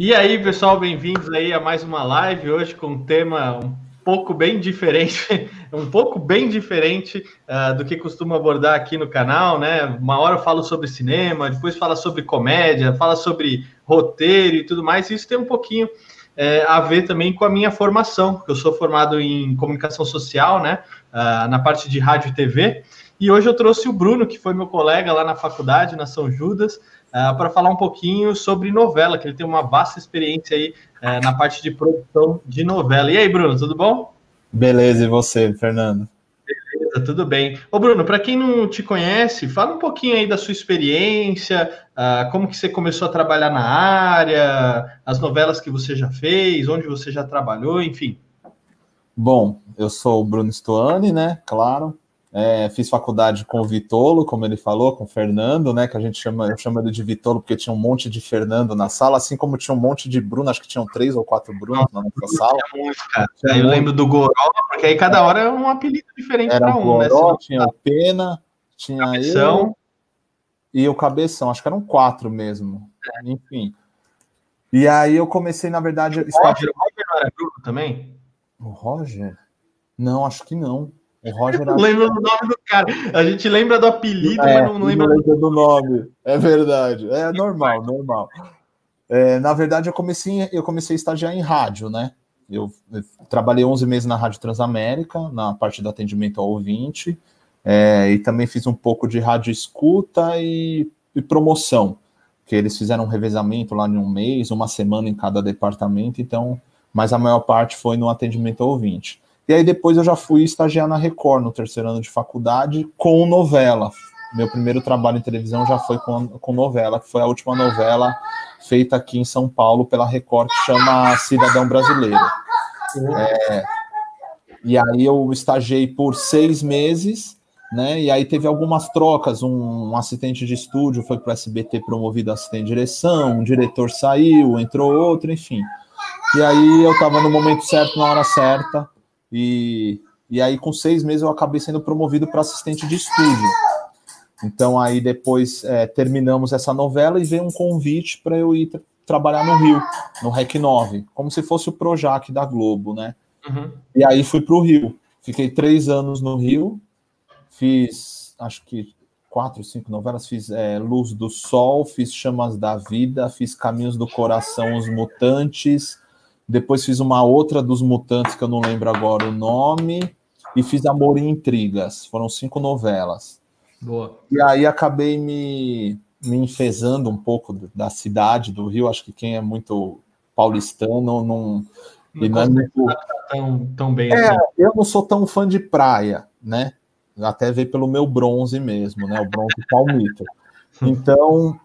E aí, pessoal, bem-vindos aí a mais uma live hoje com um tema um pouco bem diferente, um pouco bem diferente uh, do que costumo abordar aqui no canal, né? Uma hora eu falo sobre cinema, depois fala sobre comédia, fala sobre roteiro e tudo mais. E isso tem um pouquinho é, a ver também com a minha formação, eu sou formado em comunicação social, né? Uh, na parte de rádio e TV. E hoje eu trouxe o Bruno, que foi meu colega lá na faculdade, na São Judas, uh, para falar um pouquinho sobre novela, que ele tem uma vasta experiência aí uh, na parte de produção de novela. E aí, Bruno, tudo bom? Beleza, e você, Fernando? Beleza, tudo bem. Ô, Bruno, para quem não te conhece, fala um pouquinho aí da sua experiência, uh, como que você começou a trabalhar na área, as novelas que você já fez, onde você já trabalhou, enfim. Bom, eu sou o Bruno Stoani, né? Claro, é, fiz faculdade com o Vitolo, como ele falou, com o Fernando, né? Que a gente chama, eu chamo ele de Vitolo porque tinha um monte de Fernando na sala, assim como tinha um monte de Bruno, acho que tinham três ou quatro Brunos na nossa sala. Eu lembro do Goró, porque aí cada hora é um apelido diferente para um, né? Goró, né? Tinha o Pena, tinha Cabeção. eu e o Cabeção, acho que eram quatro mesmo. É. Enfim. E aí eu comecei, na verdade. O Roger, o Roger não era Bruno também? O Roger? Não, acho que não. O Roger não lembra o nome do cara. A gente lembra do apelido, é, mas não lembra, não lembra do nome. É verdade. É normal, normal. É, na verdade, eu comecei, eu comecei a estagiar em rádio, né? Eu, eu, trabalhei 11 meses na Rádio Transamérica, na parte do atendimento ao ouvinte, é, e também fiz um pouco de rádio escuta e, e, promoção, que eles fizeram um revezamento lá em um mês, uma semana em cada departamento, então, mas a maior parte foi no atendimento ao ouvinte. E aí depois eu já fui estagiar na Record no terceiro ano de faculdade com novela. Meu primeiro trabalho em televisão já foi com, com novela, que foi a última novela feita aqui em São Paulo pela Record, que chama Cidadão Brasileiro. É, e aí eu estagiei por seis meses, né? E aí teve algumas trocas. Um, um assistente de estúdio foi para o SBT promovido assistente de direção, um diretor saiu, entrou outro, enfim. E aí eu estava no momento certo, na hora certa, e, e aí, com seis meses, eu acabei sendo promovido para assistente de estúdio. Então, aí depois é, terminamos essa novela e veio um convite para eu ir tra trabalhar no Rio, no REC 9, como se fosse o Projac da Globo, né? Uhum. E aí fui para o Rio. Fiquei três anos no Rio, fiz acho que quatro, cinco novelas, fiz é, Luz do Sol, fiz Chamas da Vida, fiz Caminhos do Coração, Os Mutantes, depois fiz uma outra dos Mutantes, que eu não lembro agora o nome. E fiz Amor e Intrigas. Foram cinco novelas. Boa. E aí acabei me, me enfesando um pouco da cidade do Rio. Acho que quem é muito paulistano não. Não, não é muito... tão, tão bem é, assim. Eu não sou tão fã de praia, né? Até ver pelo meu bronze mesmo, né? O bronze palmito. Então,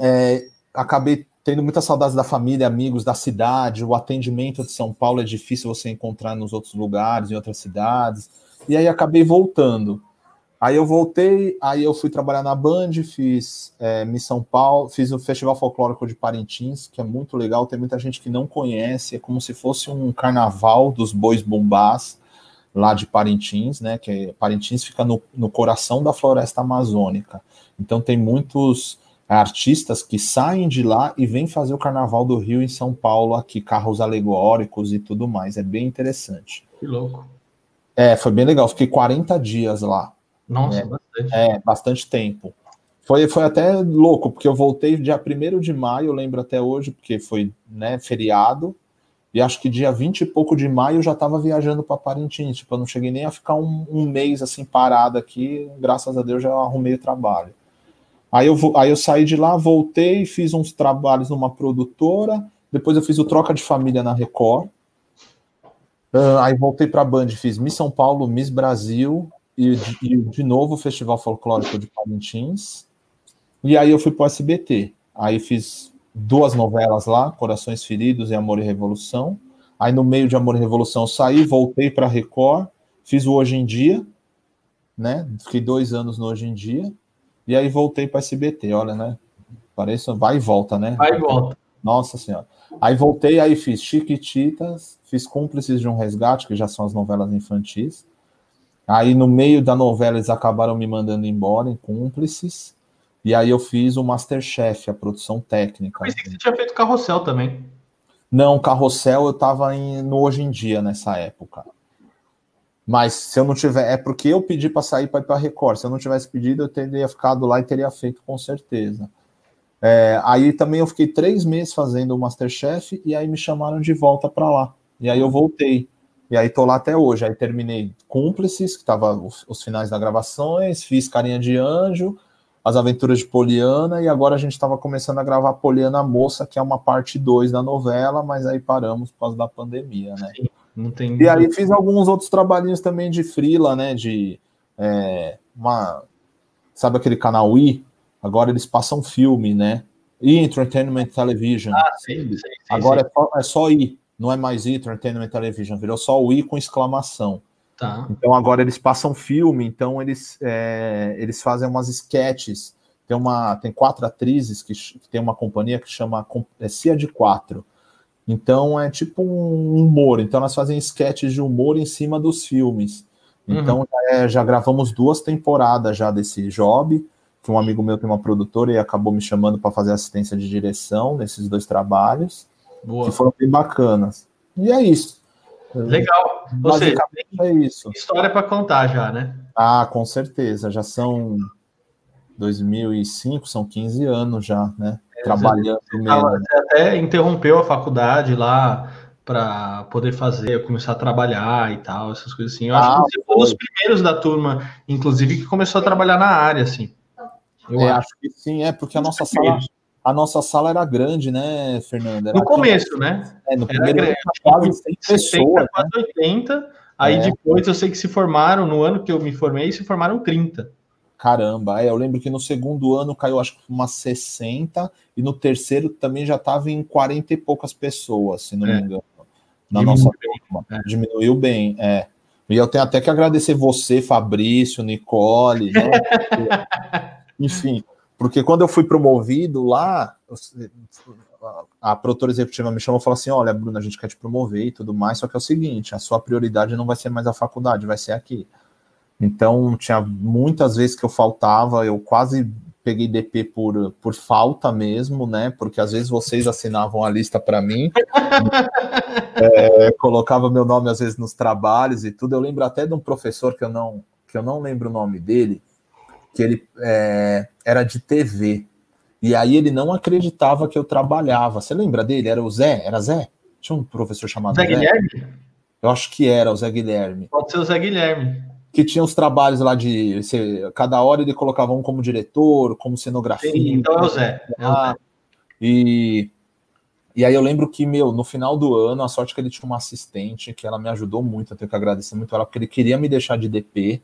é, acabei tendo muitas saudades da família, amigos, da cidade. O atendimento de São Paulo é difícil você encontrar nos outros lugares, em outras cidades. E aí acabei voltando. Aí eu voltei, aí eu fui trabalhar na Band, fiz é, Miss São Paulo, fiz o Festival Folclórico de Parintins, que é muito legal, tem muita gente que não conhece, é como se fosse um carnaval dos bois bombás lá de Parintins, né? Que é, Parintins fica no, no coração da floresta amazônica. Então tem muitos artistas que saem de lá e vêm fazer o Carnaval do Rio em São Paulo, aqui, carros alegóricos e tudo mais. É bem interessante. Que louco. É, foi bem legal. Fiquei 40 dias lá. Nossa, é, bastante. É, bastante tempo. Foi, foi até louco, porque eu voltei dia 1 de maio, eu lembro até hoje, porque foi né, feriado, e acho que dia 20 e pouco de maio eu já estava viajando para Parintins. Tipo, eu não cheguei nem a ficar um, um mês assim parado aqui, graças a Deus já arrumei o trabalho. Aí eu, aí eu saí de lá, voltei, fiz uns trabalhos numa produtora, depois eu fiz o Troca de Família na Record. Uh, aí voltei para a Band, fiz Miss São Paulo, Miss Brasil e, e, de novo o Festival Folclórico de Parintins. E aí eu fui para o SBT. Aí fiz duas novelas lá, Corações Feridos e Amor e Revolução. Aí no meio de Amor e Revolução saí, voltei para Record, fiz o Hoje em Dia, né? Fiquei dois anos no Hoje em Dia. E aí voltei para SBT, olha, né? Parece vai e volta, né? Vai e volta. Nossa Senhora. Aí voltei, aí fiz Chiquititas, fiz Cúmplices de um Resgate, que já são as novelas infantis. Aí no meio da novela eles acabaram me mandando embora em Cúmplices. E aí eu fiz o Masterchef, a produção técnica. Eu pensei que você tinha feito carrossel também. Não, carrossel eu estava no Hoje em Dia nessa época. Mas se eu não tiver, é porque eu pedi para sair para ir para Record. Se eu não tivesse pedido, eu teria ficado lá e teria feito com certeza. É, aí também eu fiquei três meses fazendo o Masterchef e aí me chamaram de volta para lá. E aí eu voltei. E aí tô lá até hoje. Aí terminei Cúmplices, que tava os, os finais das gravações, fiz Carinha de Anjo, As Aventuras de Poliana, e agora a gente estava começando a gravar Poliana Moça, que é uma parte 2 da novela, mas aí paramos por causa da pandemia, né? Sim, não tem... E aí fiz alguns outros trabalhinhos também de frila, né? De é, uma. Sabe aquele canal I? Agora eles passam filme, né? E Entertainment Television. Ah, sim, sim, sim Agora sim. É, só, é só I não é mais Entertainment Television, virou só o I com exclamação. Tá. Então agora eles passam filme, então eles, é, eles fazem umas sketches. Tem, uma, tem quatro atrizes que, que tem uma companhia que chama é Cia de Quatro. Então é tipo um humor. Então elas fazem sketches de humor em cima dos filmes. Então uhum. já, é, já, gravamos duas temporadas já desse job. Que um amigo meu tem uma produtora e acabou me chamando para fazer assistência de direção nesses dois trabalhos. Boa. que foram bem bacanas. E é isso. Legal. Ou seja, é isso. História para contar já, né? Ah, com certeza. Já são 2005, são 15 anos já, né? É, Trabalhando você, você até interrompeu a faculdade lá para poder fazer, começar a trabalhar e tal, essas coisas assim. Eu ah, acho que você foi um dos primeiros da turma, inclusive, que começou a trabalhar na área, assim. Eu é, acho. que sim, é porque a nossa sala, a nossa sala era grande, né, Fernanda? Era no começo, né? É, no primeiro era quase 100 pessoas. 80, né? aí é. depois eu sei que se formaram, no ano que eu me formei, se formaram 30. Caramba, é, eu lembro que no segundo ano caiu acho que umas 60, e no terceiro também já estava em 40 e poucas pessoas, se não é. me engano. Na Diminuiu nossa turma. É. Diminuiu bem, é. E eu tenho até que agradecer você, Fabrício, Nicole, né? Enfim, porque quando eu fui promovido lá, a produtora executiva me chamou e falou assim: Olha, Bruno, a gente quer te promover e tudo mais, só que é o seguinte: a sua prioridade não vai ser mais a faculdade, vai ser aqui. Então, tinha muitas vezes que eu faltava, eu quase peguei DP por, por falta mesmo, né? Porque às vezes vocês assinavam a lista para mim, é, colocava meu nome às vezes nos trabalhos e tudo. Eu lembro até de um professor que eu não, que eu não lembro o nome dele, que ele é, era de TV. E aí ele não acreditava que eu trabalhava. Você lembra dele? Era o Zé? Era Zé? Tinha um professor chamado Zé, Zé Guilherme? Eu acho que era o Zé Guilherme. Pode ser o Zé Guilherme. Que tinha os trabalhos lá de. cada hora ele colocava um como diretor, como cenografia. Sim, então é o Zé. É o Zé. E, e aí eu lembro que, meu, no final do ano, a sorte que ele tinha uma assistente, que ela me ajudou muito, eu tenho que agradecer muito ela, porque ele queria me deixar de DP.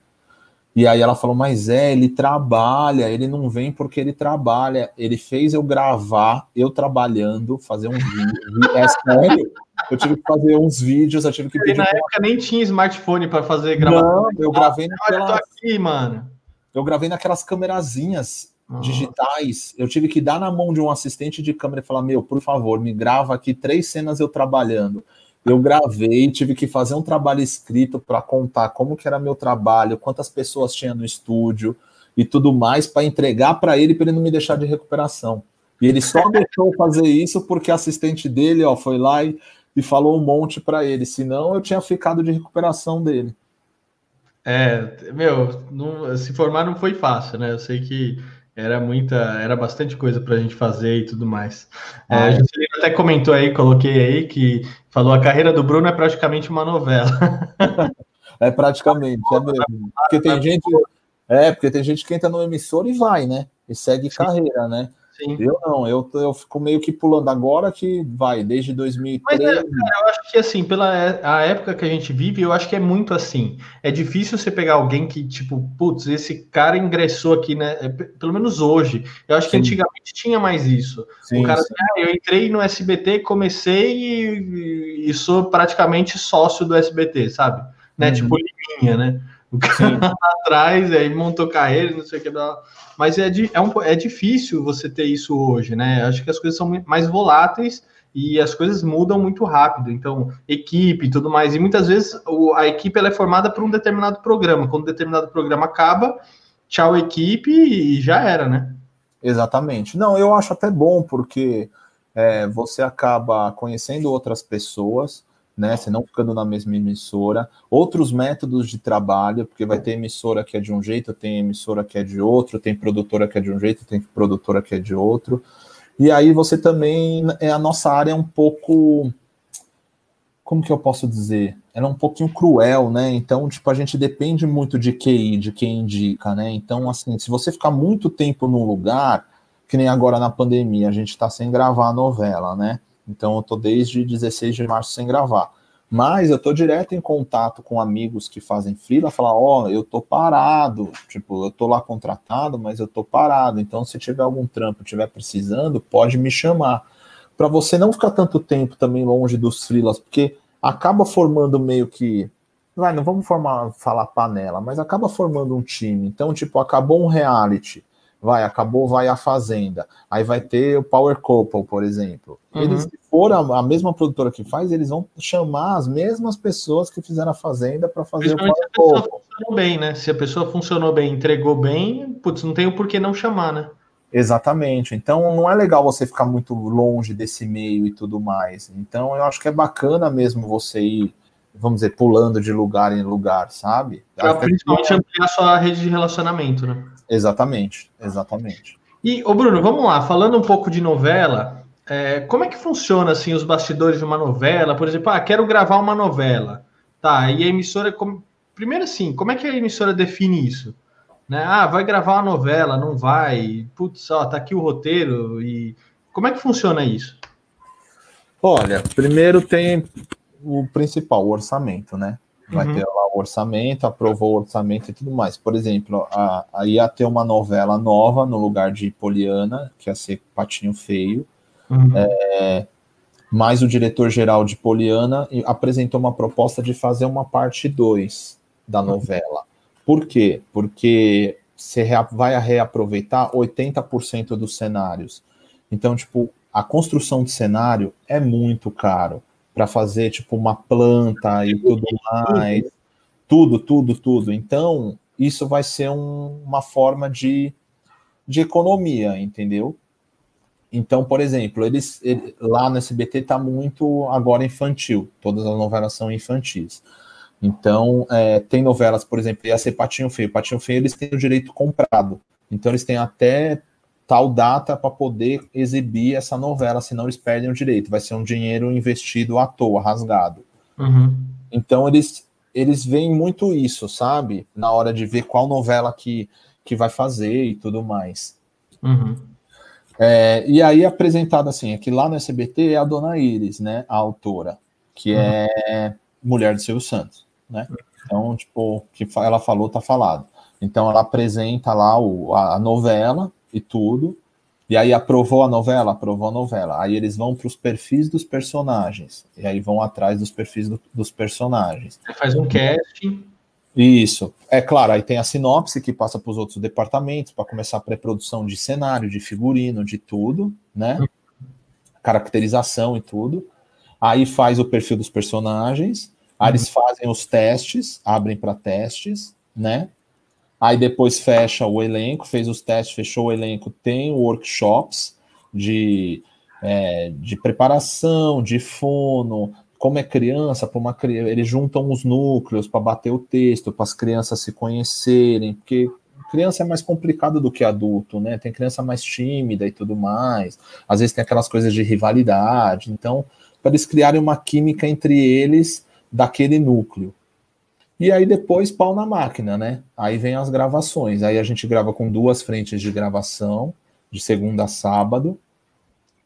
E aí ela falou, mas é, ele trabalha, ele não vem porque ele trabalha. Ele fez eu gravar, eu trabalhando, fazer um vídeo. É sério? Eu tive que fazer uns vídeos, eu tive que pedir. Na uma... época nem tinha smartphone para fazer gravação. Não, eu gravei ah, naquelas... Tô aqui, mano. Eu gravei naquelas câmerazinhas digitais. Eu tive que dar na mão de um assistente de câmera e falar: Meu, por favor, me grava aqui três cenas eu trabalhando eu gravei, tive que fazer um trabalho escrito para contar como que era meu trabalho, quantas pessoas tinha no estúdio e tudo mais para entregar para ele para ele não me deixar de recuperação. E ele só deixou fazer isso porque a assistente dele, ó, foi lá e, e falou um monte para ele, senão eu tinha ficado de recuperação dele. É, meu, não, se formar não foi fácil, né? Eu sei que era muita, era bastante coisa para a gente fazer e tudo mais. É, ah, a gente até comentou aí, coloquei aí que falou a carreira do Bruno é praticamente uma novela. é praticamente, é mesmo. Porque tem gente, é porque tem gente que entra no emissor e vai, né? E segue Sim. carreira, né? Sim. Eu não, eu, eu fico meio que pulando agora que vai, desde 2003. Mas é, cara, eu acho que assim, pela a época que a gente vive, eu acho que é muito assim. É difícil você pegar alguém que, tipo, putz, esse cara ingressou aqui, né? É, pelo menos hoje. Eu acho que sim. antigamente tinha mais isso. Sim, o cara assim, ah, eu entrei no SBT, comecei e, e, sou praticamente sócio do SBT, sabe? Né? Uhum. Tipo, Liminha, né? O cara lá atrás, aí montou carreira, não sei o que. Mas é, é, um, é difícil você ter isso hoje, né? Acho que as coisas são mais voláteis e as coisas mudam muito rápido. Então, equipe e tudo mais. E muitas vezes a equipe ela é formada por um determinado programa. Quando um determinado programa acaba, tchau, equipe, e já era, né? Exatamente. Não, eu acho até bom, porque é, você acaba conhecendo outras pessoas, né? Você não ficando na mesma emissora, outros métodos de trabalho, porque vai ter emissora que é de um jeito, tem emissora que é de outro, tem produtora que é de um jeito, tem produtora que é de outro. E aí você também, é a nossa área é um pouco como que eu posso dizer? Ela é um pouquinho cruel, né? Então, tipo, a gente depende muito de QI, de quem indica, né? Então, assim, se você ficar muito tempo num lugar, que nem agora na pandemia, a gente está sem gravar a novela, né? Então, eu tô desde 16 de março sem gravar. Mas eu tô direto em contato com amigos que fazem freela, falar, ó, oh, eu tô parado, tipo, eu tô lá contratado, mas eu tô parado. Então, se tiver algum trampo, tiver precisando, pode me chamar para você não ficar tanto tempo também longe dos freelas, porque acaba formando meio que. Vai, não vamos formar, falar panela, mas acaba formando um time. Então, tipo, acabou um reality, vai, acabou, vai a Fazenda. Aí vai ter o Power Couple, por exemplo. Uhum. Eles, se for a, a, mesma produtora que faz, eles vão chamar as mesmas pessoas que fizeram a Fazenda para fazer o Power se a pessoa funcionou bem, né? Se a pessoa funcionou bem, entregou bem, putz, não tem o porquê não chamar, né? Exatamente. Então não é legal você ficar muito longe desse meio e tudo mais. Então eu acho que é bacana mesmo você ir, vamos dizer, pulando de lugar em lugar, sabe? Pra principalmente ampliar sua rede de relacionamento, né? Exatamente, exatamente. E, ô Bruno, vamos lá, falando um pouco de novela, é, como é que funciona assim os bastidores de uma novela? Por exemplo, ah, quero gravar uma novela. Tá, e a emissora. Como... Primeiro assim, como é que a emissora define isso? né? Ah, vai gravar uma novela, não vai. Putz, ó, tá aqui o roteiro e como é que funciona isso? Olha, primeiro tem o principal, o orçamento, né? Vai uhum. ter lá o orçamento, aprovou o orçamento e tudo mais. Por exemplo, a, a ia ter uma novela nova no lugar de Poliana, que ia ser Patinho Feio. Uhum. É, mas o diretor-geral de Poliana apresentou uma proposta de fazer uma parte 2 da novela. Por quê? Porque você vai reaproveitar 80% dos cenários. Então, tipo, a construção de cenário é muito caro para fazer, tipo, uma planta e tudo mais. Tudo, tudo, tudo. Então, isso vai ser um, uma forma de, de economia, entendeu? Então, por exemplo, eles ele, lá no SBT está muito agora infantil, todas as novelas são infantis. Então, é, tem novelas, por exemplo, ia ser Patinho Feio. Patinho Feio, eles têm o direito comprado. Então, eles têm até tal data para poder exibir essa novela, senão eles perdem o direito. Vai ser um dinheiro investido à toa, rasgado. Uhum. Então, eles, eles veem muito isso, sabe? Na hora de ver qual novela que, que vai fazer e tudo mais. Uhum. É, e aí, apresentado assim, é que lá no SBT é a Dona Iris, né? A autora, que uhum. é mulher de Silvio Santos né? Então, tipo, o que ela falou, tá falado. Então, ela apresenta lá o, a novela e tudo, e aí aprovou a novela, aprovou a novela. Aí eles vão para os perfis dos personagens, e aí vão atrás dos perfis do, dos personagens. faz um casting. Isso. É claro, aí tem a sinopse que passa para os outros departamentos para começar a pré-produção de cenário, de figurino, de tudo, né? Caracterização e tudo. Aí faz o perfil dos personagens, Aí eles uhum. fazem os testes, abrem para testes, né? Aí depois fecha o elenco, fez os testes, fechou o elenco, tem workshops de, é, de preparação, de fono, como é criança, para uma criança, eles juntam os núcleos para bater o texto, para as crianças se conhecerem, porque criança é mais complicado do que adulto, né? Tem criança mais tímida e tudo mais. Às vezes tem aquelas coisas de rivalidade. Então, para eles criarem uma química entre eles daquele núcleo. E aí depois pau na máquina, né? Aí vem as gravações. Aí a gente grava com duas frentes de gravação, de segunda a sábado.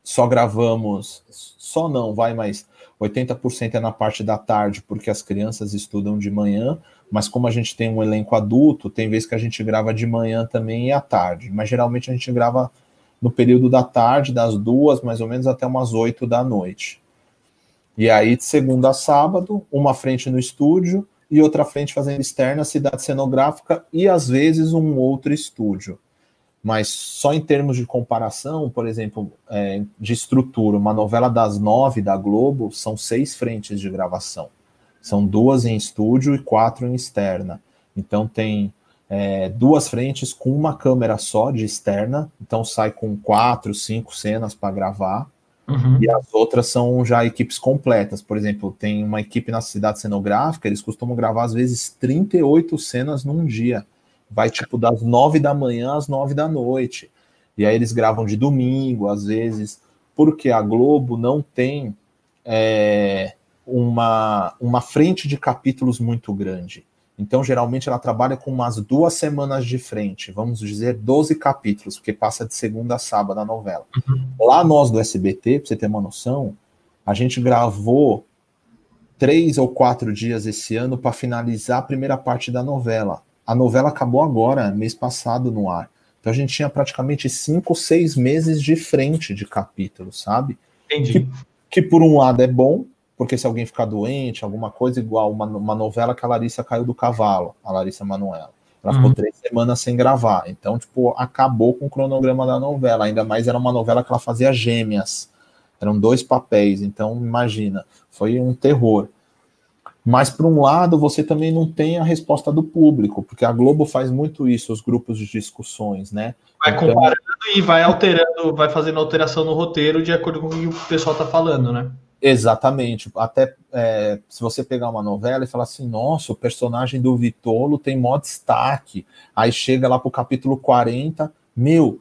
Só gravamos, só não, vai, mas 80% é na parte da tarde, porque as crianças estudam de manhã, mas como a gente tem um elenco adulto, tem vezes que a gente grava de manhã também e à tarde. Mas geralmente a gente grava no período da tarde, das duas, mais ou menos, até umas oito da noite. E aí, de segunda a sábado, uma frente no estúdio e outra frente fazendo externa, cidade cenográfica e às vezes um outro estúdio. Mas só em termos de comparação, por exemplo, é, de estrutura, uma novela das nove da Globo são seis frentes de gravação. São duas em estúdio e quatro em externa. Então tem é, duas frentes com uma câmera só de externa, então sai com quatro, cinco cenas para gravar. Uhum. E as outras são já equipes completas. Por exemplo, tem uma equipe na cidade cenográfica, eles costumam gravar às vezes 38 cenas num dia. Vai tipo das nove da manhã às nove da noite. E aí eles gravam de domingo, às vezes, porque a Globo não tem é, uma, uma frente de capítulos muito grande. Então, geralmente, ela trabalha com umas duas semanas de frente, vamos dizer 12 capítulos, porque passa de segunda a sábado a novela. Uhum. Lá nós do SBT, para você ter uma noção, a gente gravou três ou quatro dias esse ano para finalizar a primeira parte da novela. A novela acabou agora, mês passado, no ar. Então a gente tinha praticamente cinco, seis meses de frente de capítulos, sabe? Entendi. Que, que por um lado é bom, porque se alguém ficar doente, alguma coisa igual uma, uma novela que a Larissa caiu do cavalo, a Larissa Manuela. Ela ficou uhum. três semanas sem gravar. Então, tipo, acabou com o cronograma da novela. Ainda mais era uma novela que ela fazia gêmeas. Eram dois papéis. Então, imagina, foi um terror. Mas, por um lado, você também não tem a resposta do público, porque a Globo faz muito isso, os grupos de discussões, né? Vai então, comparando e vai alterando, vai fazendo alteração no roteiro de acordo com o que o pessoal está falando, né? Exatamente. Até é, se você pegar uma novela e falar assim, nossa, o personagem do Vitolo tem mó destaque. Aí chega lá pro capítulo 40, meu,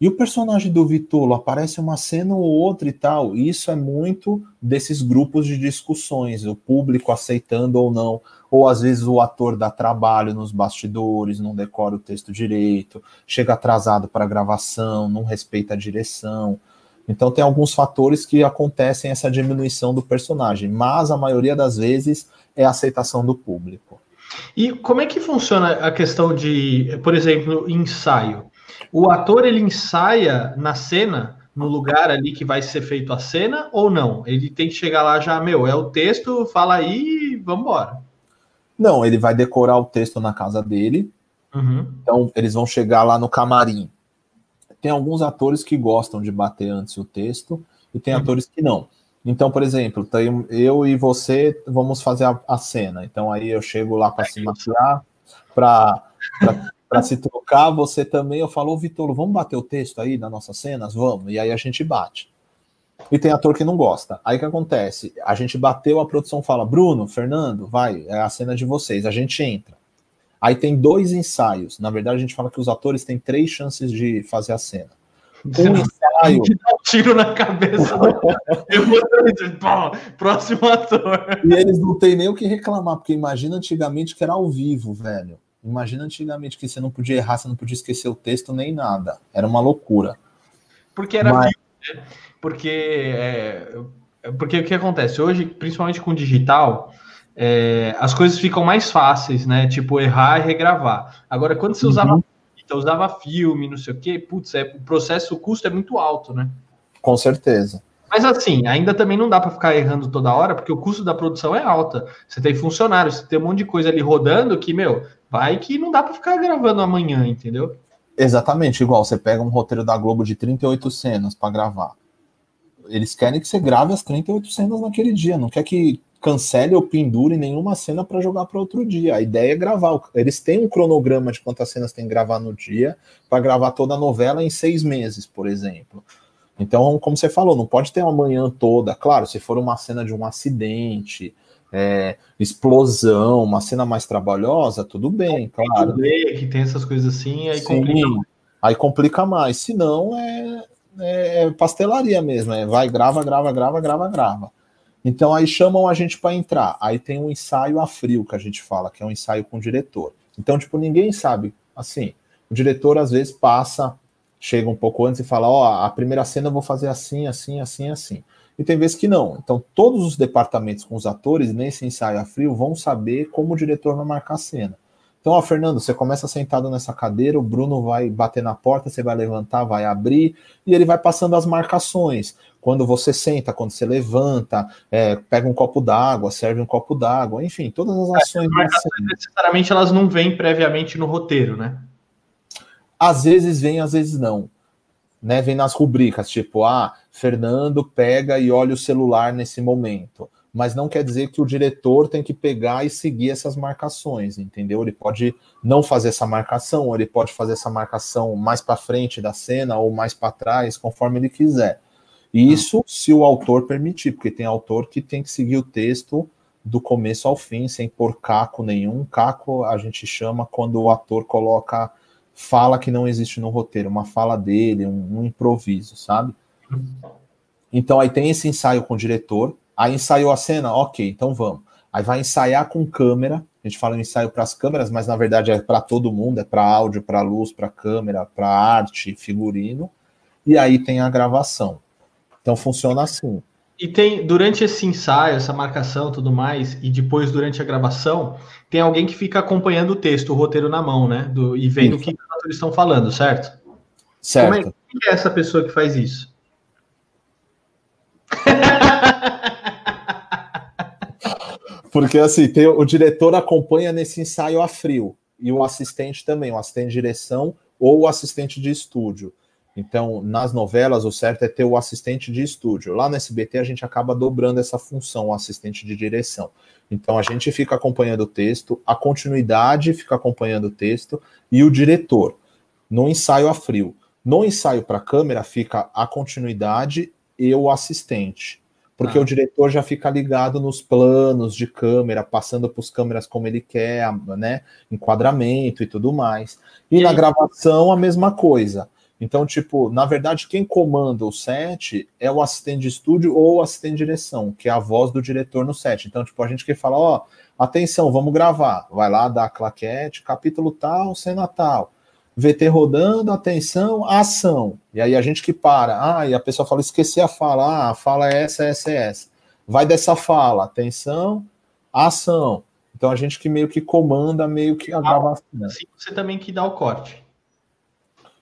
e o personagem do Vitolo aparece uma cena ou outra e tal. Isso é muito desses grupos de discussões, o público aceitando ou não, ou às vezes o ator dá trabalho nos bastidores, não decora o texto direito, chega atrasado para a gravação, não respeita a direção. Então tem alguns fatores que acontecem essa diminuição do personagem, mas a maioria das vezes é a aceitação do público. E como é que funciona a questão de, por exemplo, ensaio? O ator ele ensaia na cena, no lugar ali que vai ser feito a cena, ou não? Ele tem que chegar lá já, meu, é o texto, fala aí e vamos embora. Não, ele vai decorar o texto na casa dele. Uhum. Então, eles vão chegar lá no camarim tem alguns atores que gostam de bater antes o texto e tem uhum. atores que não. Então, por exemplo, eu e você vamos fazer a, a cena. Então aí eu chego lá para se maquiar, para se trocar, você também, eu falo, Vitor, vamos bater o texto aí das nossas cenas? Vamos. E aí a gente bate. E tem ator que não gosta. Aí o que acontece? A gente bateu, a produção fala, Bruno, Fernando, vai, é a cena de vocês. A gente entra. Aí tem dois ensaios. Na verdade, a gente fala que os atores têm três chances de fazer a cena. Um ensaio. Dá um tiro na cabeça. Eu vou próximo ator. E eles não têm nem o que reclamar, porque imagina antigamente que era ao vivo, velho. Imagina antigamente que você não podia errar, você não podia esquecer o texto nem nada. Era uma loucura. Porque era Mas... vivo, né? Porque, é... porque o que acontece? Hoje, principalmente com digital, é, as coisas ficam mais fáceis, né? Tipo, errar e regravar. Agora, quando você usava, uhum. usava filme, não sei o quê, putz, é, o processo, o custo é muito alto, né? Com certeza. Mas assim, ainda também não dá para ficar errando toda hora, porque o custo da produção é alta. Você tem funcionários, você tem um monte de coisa ali rodando que, meu, vai que não dá para ficar gravando amanhã, entendeu? Exatamente, igual você pega um roteiro da Globo de 38 cenas para gravar. Eles querem que você grave as 38 cenas naquele dia, não quer que cancele ou pendure nenhuma cena para jogar para outro dia. A ideia é gravar. Eles têm um cronograma de quantas cenas tem que gravar no dia para gravar toda a novela em seis meses, por exemplo. Então, como você falou, não pode ter uma manhã toda. Claro, se for uma cena de um acidente, é, explosão, uma cena mais trabalhosa, tudo bem, claro. Tudo bem, que tem essas coisas assim, aí Sim, complica mais. Aí complica mais. Se não, é, é pastelaria mesmo. É vai, grava, grava, grava, grava, grava. Então aí chamam a gente para entrar. Aí tem um ensaio a frio que a gente fala, que é um ensaio com o diretor. Então, tipo, ninguém sabe. Assim, o diretor às vezes passa, chega um pouco antes e fala: Ó, oh, a primeira cena eu vou fazer assim, assim, assim, assim. E tem vezes que não. Então, todos os departamentos com os atores nesse ensaio a frio vão saber como o diretor vai marcar a cena. Então, ó, Fernando, você começa sentado nessa cadeira, o Bruno vai bater na porta, você vai levantar, vai abrir, e ele vai passando as marcações. Quando você senta, quando você levanta, é, pega um copo d'água, serve um copo d'água, enfim, todas as ações. É, necessariamente elas não vêm previamente no roteiro, né? Às vezes vem, às vezes não. Né, vem nas rubricas, tipo, ah, Fernando pega e olha o celular nesse momento. mas não quer dizer que o diretor tem que pegar e seguir essas marcações, entendeu? Ele pode não fazer essa marcação, ou ele pode fazer essa marcação mais para frente da cena ou mais para trás, conforme ele quiser. Isso se o autor permitir, porque tem autor que tem que seguir o texto do começo ao fim, sem pôr caco nenhum. Caco a gente chama quando o ator coloca fala que não existe no roteiro, uma fala dele, um, um improviso, sabe? Então aí tem esse ensaio com o diretor, aí ensaiou a cena, ok, então vamos. Aí vai ensaiar com câmera, a gente fala em ensaio para as câmeras, mas na verdade é para todo mundo, é para áudio, para luz, para câmera, para arte, figurino, e aí tem a gravação. Então funciona assim. E tem, durante esse ensaio, essa marcação tudo mais, e depois durante a gravação, tem alguém que fica acompanhando o texto, o roteiro na mão, né? Do, e vendo o que os atores estão falando, certo? Certo. Como é, quem é essa pessoa que faz isso? Porque assim, tem, o diretor acompanha nesse ensaio a frio, e o assistente também, o assistente de direção ou o assistente de estúdio. Então, nas novelas, o certo é ter o assistente de estúdio. Lá no SBT, a gente acaba dobrando essa função, o assistente de direção. Então, a gente fica acompanhando o texto, a continuidade fica acompanhando o texto e o diretor, no ensaio a frio. No ensaio para câmera, fica a continuidade e o assistente. Porque ah. o diretor já fica ligado nos planos de câmera, passando para os câmeras como ele quer, né? Enquadramento e tudo mais. E, e na aí? gravação, a mesma coisa então, tipo, na verdade, quem comanda o set é o assistente de estúdio ou o assistente de direção, que é a voz do diretor no set. Então, tipo, a gente que fala, ó, atenção, vamos gravar. Vai lá, dá a claquete, capítulo tal, cena tal. VT rodando, atenção, ação. E aí a gente que para. Ah, e a pessoa fala, esqueci a fala. Ah, a fala é essa, essa, essa. Vai dessa fala, atenção, ação. Então a gente que meio que comanda meio que a gravação. Assim você também que dá o corte.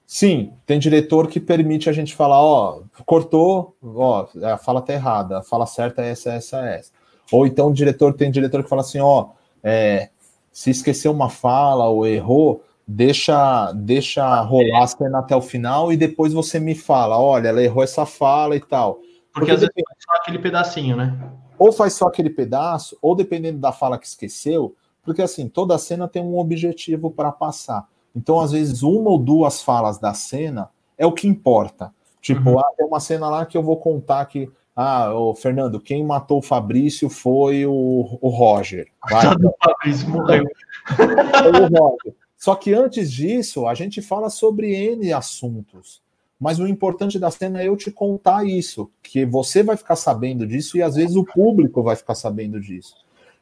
Sim, tem diretor que permite a gente falar, ó, cortou, ó, a fala tá errada, a fala certa é essa, essa, essa. Ou então diretor tem diretor que fala assim, ó, é, se esqueceu uma fala ou errou, deixa, deixa rolar a cena até o final e depois você me fala, olha, ela errou essa fala e tal. Porque, Porque às vezes faz só aquele pedacinho, né? Ou faz só aquele pedaço, ou dependendo da fala que esqueceu, porque assim, toda cena tem um objetivo para passar. Então, às vezes, uma ou duas falas da cena é o que importa. Tipo, uhum. ah, tem uma cena lá que eu vou contar que, ah, o Fernando, quem matou o Fabrício foi o, o Roger. Vai, o Fabrício morreu. o Roger. Só que antes disso, a gente fala sobre N assuntos. Mas o importante da cena é eu te contar isso, que você vai ficar sabendo disso e às vezes o público vai ficar sabendo disso.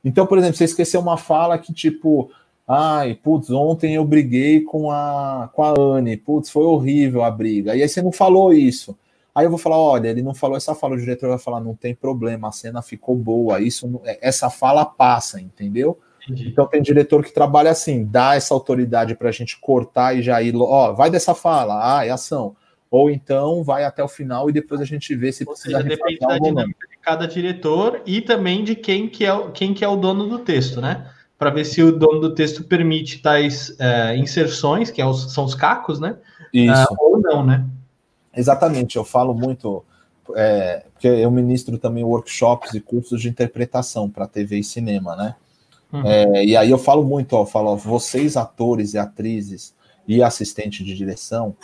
Então, por exemplo, você esqueceu uma fala que, tipo, Ai, putz, ontem eu briguei com a, com a Anne. Putz, foi horrível a briga. E aí você não falou isso. Aí eu vou falar, olha, ele não falou essa fala, o diretor vai falar, não tem problema, a cena ficou boa, isso é, essa fala passa, entendeu? Entendi. Então tem diretor que trabalha assim, dá essa autoridade para a gente cortar e já ir, ó, vai dessa fala, ah, é ação. Ou então vai até o final e depois a gente vê se Ou precisa seja, depende da dinâmica de cada diretor e também de quem que é, quem que é o dono do texto, né? Para ver se o dono do texto permite tais é, inserções, que é os, são os cacos, né? Isso. Uh, ou não, né? Exatamente, eu falo muito, é, porque eu ministro também workshops e cursos de interpretação para TV e cinema, né? Uhum. É, e aí eu falo muito, ó, eu falo, ó, vocês atores e atrizes e assistente de direção,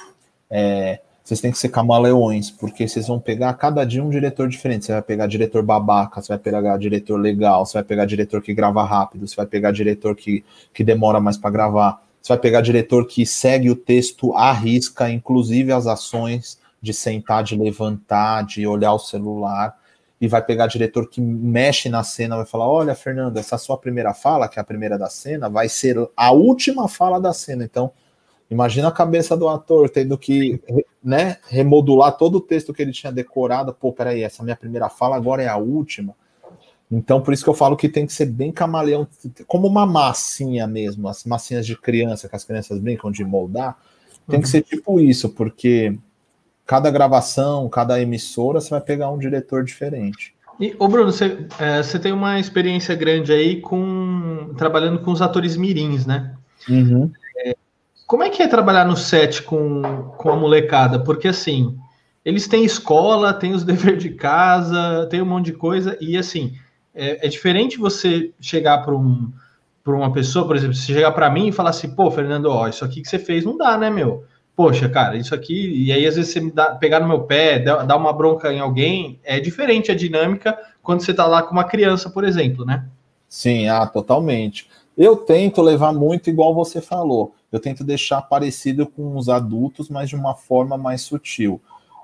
é, vocês têm que ser camaleões, porque vocês vão pegar cada dia um diretor diferente. Você vai pegar diretor babaca, você vai pegar diretor legal, você vai pegar diretor que grava rápido, você vai pegar diretor que, que demora mais para gravar, você vai pegar diretor que segue o texto à risca, inclusive as ações de sentar, de levantar, de olhar o celular, e vai pegar diretor que mexe na cena, vai falar: Olha, Fernando, essa sua primeira fala, que é a primeira da cena, vai ser a última fala da cena. Então, Imagina a cabeça do ator tendo que né, remodular todo o texto que ele tinha decorado. Pô, peraí, essa minha primeira fala agora é a última. Então, por isso que eu falo que tem que ser bem camaleão, como uma massinha mesmo, as massinhas de criança, que as crianças brincam de moldar. Tem uhum. que ser tipo isso, porque cada gravação, cada emissora, você vai pegar um diretor diferente. E, ô Bruno, você, é, você tem uma experiência grande aí com trabalhando com os atores mirins, né? Uhum. Como é que é trabalhar no set com, com a molecada? Porque assim, eles têm escola, têm os deveres de casa, tem um monte de coisa, e assim, é, é diferente você chegar para um, uma pessoa, por exemplo, se chegar para mim e falar assim, pô, Fernando, ó, isso aqui que você fez não dá, né, meu? Poxa, cara, isso aqui, e aí às vezes você me dá, pegar no meu pé, dar uma bronca em alguém, é diferente a dinâmica quando você tá lá com uma criança, por exemplo, né? Sim, ah, totalmente. Eu tento levar muito igual você falou. Eu tento deixar parecido com os adultos, mas de uma forma mais sutil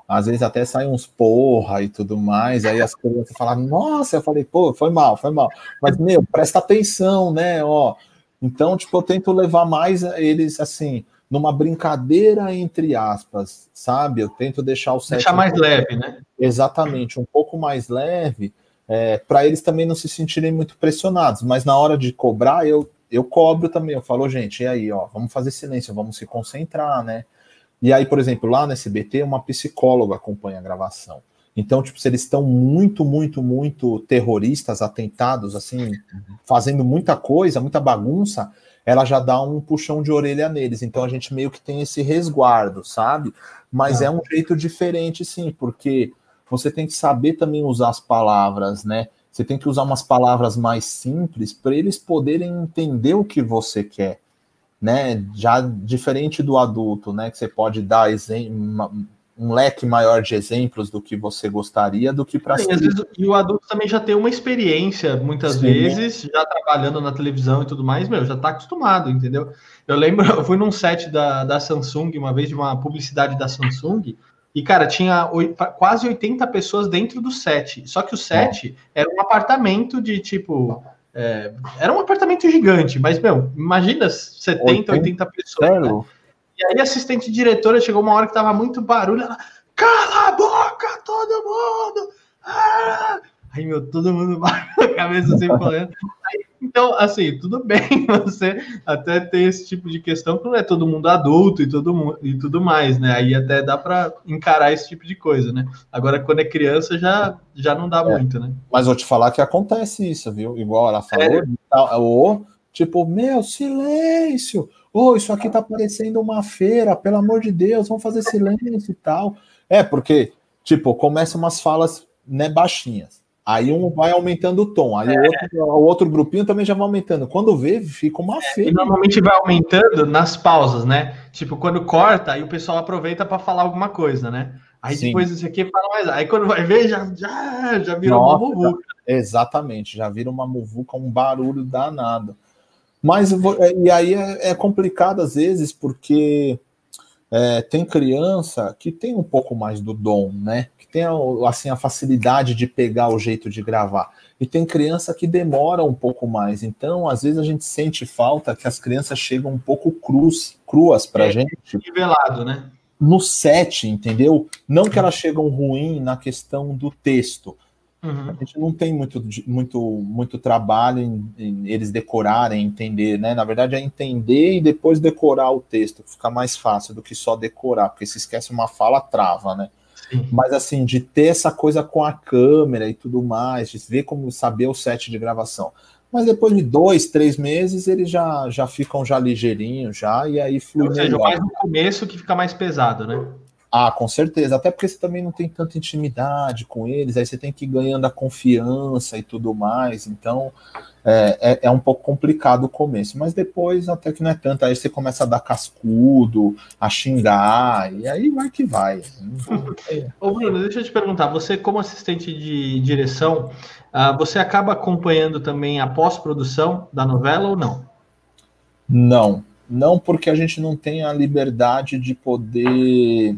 às vezes até sai uns porra e tudo mais, aí as crianças falam, nossa, eu falei, pô, foi mal, foi mal. Mas, meu, presta atenção, né, ó. Então, tipo, eu tento levar mais eles, assim, numa brincadeira, entre aspas, sabe? Eu tento deixar o set... Deixar mais um leve, né? Exatamente, um pouco mais leve, é, para eles também não se sentirem muito pressionados. Mas na hora de cobrar, eu, eu cobro também. Eu falo, gente, e aí, ó, vamos fazer silêncio, vamos se concentrar, né? E aí, por exemplo, lá no SBT, uma psicóloga acompanha a gravação. Então, tipo, se eles estão muito, muito, muito terroristas, atentados, assim, fazendo muita coisa, muita bagunça, ela já dá um puxão de orelha neles. Então a gente meio que tem esse resguardo, sabe? Mas é, é um jeito diferente, sim, porque você tem que saber também usar as palavras, né? Você tem que usar umas palavras mais simples para eles poderem entender o que você quer né? Já diferente do adulto, né? Que você pode dar um leque maior de exemplos do que você gostaria do que para E o adulto também já tem uma experiência, muitas Sim. vezes, já trabalhando na televisão e tudo mais, meu, já está acostumado, entendeu? Eu lembro, eu fui num set da, da Samsung uma vez, de uma publicidade da Samsung, e, cara, tinha quase 80 pessoas dentro do set. Só que o set é. era um apartamento de tipo é, era um apartamento gigante, mas, meu, imagina 70, 80, 80 pessoas. Né? E aí, assistente diretora chegou uma hora que tava muito barulho. Ela, cala a boca, todo mundo! Ah! Aí, meu, todo mundo a cabeça assim, falando. Então, assim, tudo bem você até ter esse tipo de questão, porque não é todo mundo adulto e, todo, e tudo mais, né? Aí até dá para encarar esse tipo de coisa, né? Agora, quando é criança, já, já não dá é. muito, né? Mas vou te falar que acontece isso, viu? Igual ela falou, é. ou tipo, meu, silêncio! Ô, oh, isso aqui tá parecendo uma feira, pelo amor de Deus, vamos fazer silêncio e tal. É, porque, tipo, começam umas falas né, baixinhas. Aí um vai aumentando o tom, aí é. o, outro, o, outro, grupinho também já vai aumentando. Quando vê, fica uma feia. E normalmente vai aumentando nas pausas, né? Tipo, quando corta, aí o pessoal aproveita para falar alguma coisa, né? Aí Sim. depois isso aqui fala mais. Aí quando vai ver, já, já, já vira Nossa, uma muvuca. Exatamente, já vira uma muvuca, um barulho danado. Mas é, e aí é, é complicado às vezes, porque é, tem criança que tem um pouco mais do dom, né? Tem assim a facilidade de pegar o jeito de gravar. E tem criança que demora um pouco mais. Então, às vezes a gente sente falta que as crianças chegam um pouco cruz, cruas para é, gente. Nivelado, né? No set, entendeu? Não que elas chegam ruim na questão do texto. Uhum. A gente não tem muito, muito, muito trabalho em, em, eles decorarem, entender, né? Na verdade, é entender e depois decorar o texto, fica mais fácil do que só decorar, porque se esquece uma fala, trava, né? Mas assim, de ter essa coisa com a câmera e tudo mais, de ver como saber o set de gravação. Mas depois de dois, três meses, eles já, já ficam já ligeirinhos, já, e aí flui Ou seja, mais no começo que fica mais pesado, né? Ah, com certeza. Até porque você também não tem tanta intimidade com eles, aí você tem que ir ganhando a confiança e tudo mais. Então, é, é, é, um pouco complicado o começo, mas depois até que não é tanto. Aí você começa a dar cascudo, a xingar, e aí vai que vai. Ô, Bruno, deixa eu te perguntar: você, como assistente de direção, uh, você acaba acompanhando também a pós-produção da novela ou não? Não, não, porque a gente não tem a liberdade de poder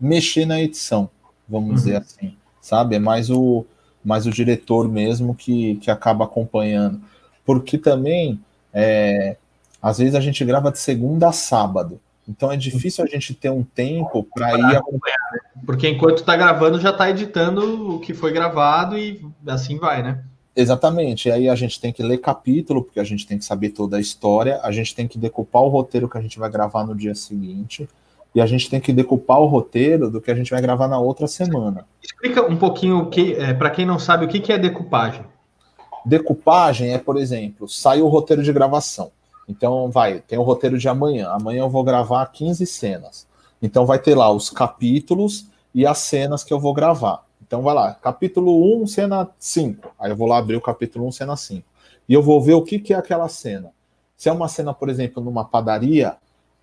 mexer na edição, vamos uhum. dizer assim, sabe? É mais o, mais o diretor mesmo que, que acaba acompanhando. Porque também, é, às vezes a gente grava de segunda a sábado, então é difícil a gente ter um tempo para ir acompanhar. Né? Porque enquanto está gravando, já está editando o que foi gravado e assim vai, né? Exatamente. E aí a gente tem que ler capítulo, porque a gente tem que saber toda a história, a gente tem que decupar o roteiro que a gente vai gravar no dia seguinte e a gente tem que decupar o roteiro do que a gente vai gravar na outra semana. Explica um pouquinho que, é, para quem não sabe, o que, que é decupagem. Decupagem é, por exemplo, sai o roteiro de gravação. Então, vai, tem o roteiro de amanhã. Amanhã eu vou gravar 15 cenas. Então, vai ter lá os capítulos e as cenas que eu vou gravar. Então, vai lá, capítulo 1, cena 5. Aí Aí eu vou lá abrir o capítulo 1, cena 5. E eu vou ver o que, que é aquela cena. Se é uma cena, por exemplo, numa padaria,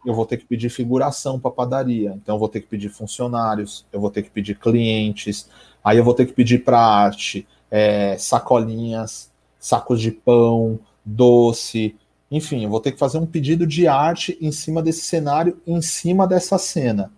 eu vou ter que pedir figuração para padaria. Então eu vou ter que pedir funcionários, eu vou ter que pedir clientes, aí eu vou ter que pedir para arte é, sacolinhas, sacos de pão, doce, enfim, eu vou ter que fazer um pedido de arte em cima desse cenário, em cima dessa cena.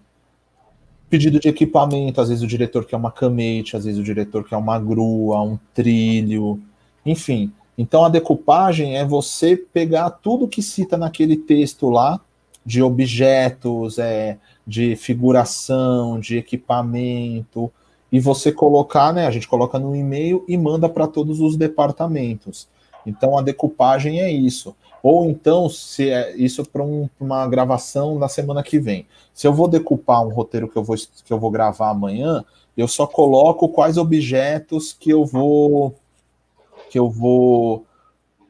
Pedido de equipamento, às vezes o diretor quer uma camete, às vezes o diretor quer uma grua, um trilho, enfim. Então a decupagem é você pegar tudo que cita naquele texto lá, de objetos, é, de figuração, de equipamento, e você colocar, né? A gente coloca no e-mail e manda para todos os departamentos. Então a decupagem é isso. Ou então, se é isso para um, uma gravação na semana que vem. Se eu vou decupar um roteiro que eu vou, que eu vou gravar amanhã, eu só coloco quais objetos que eu vou que eu vou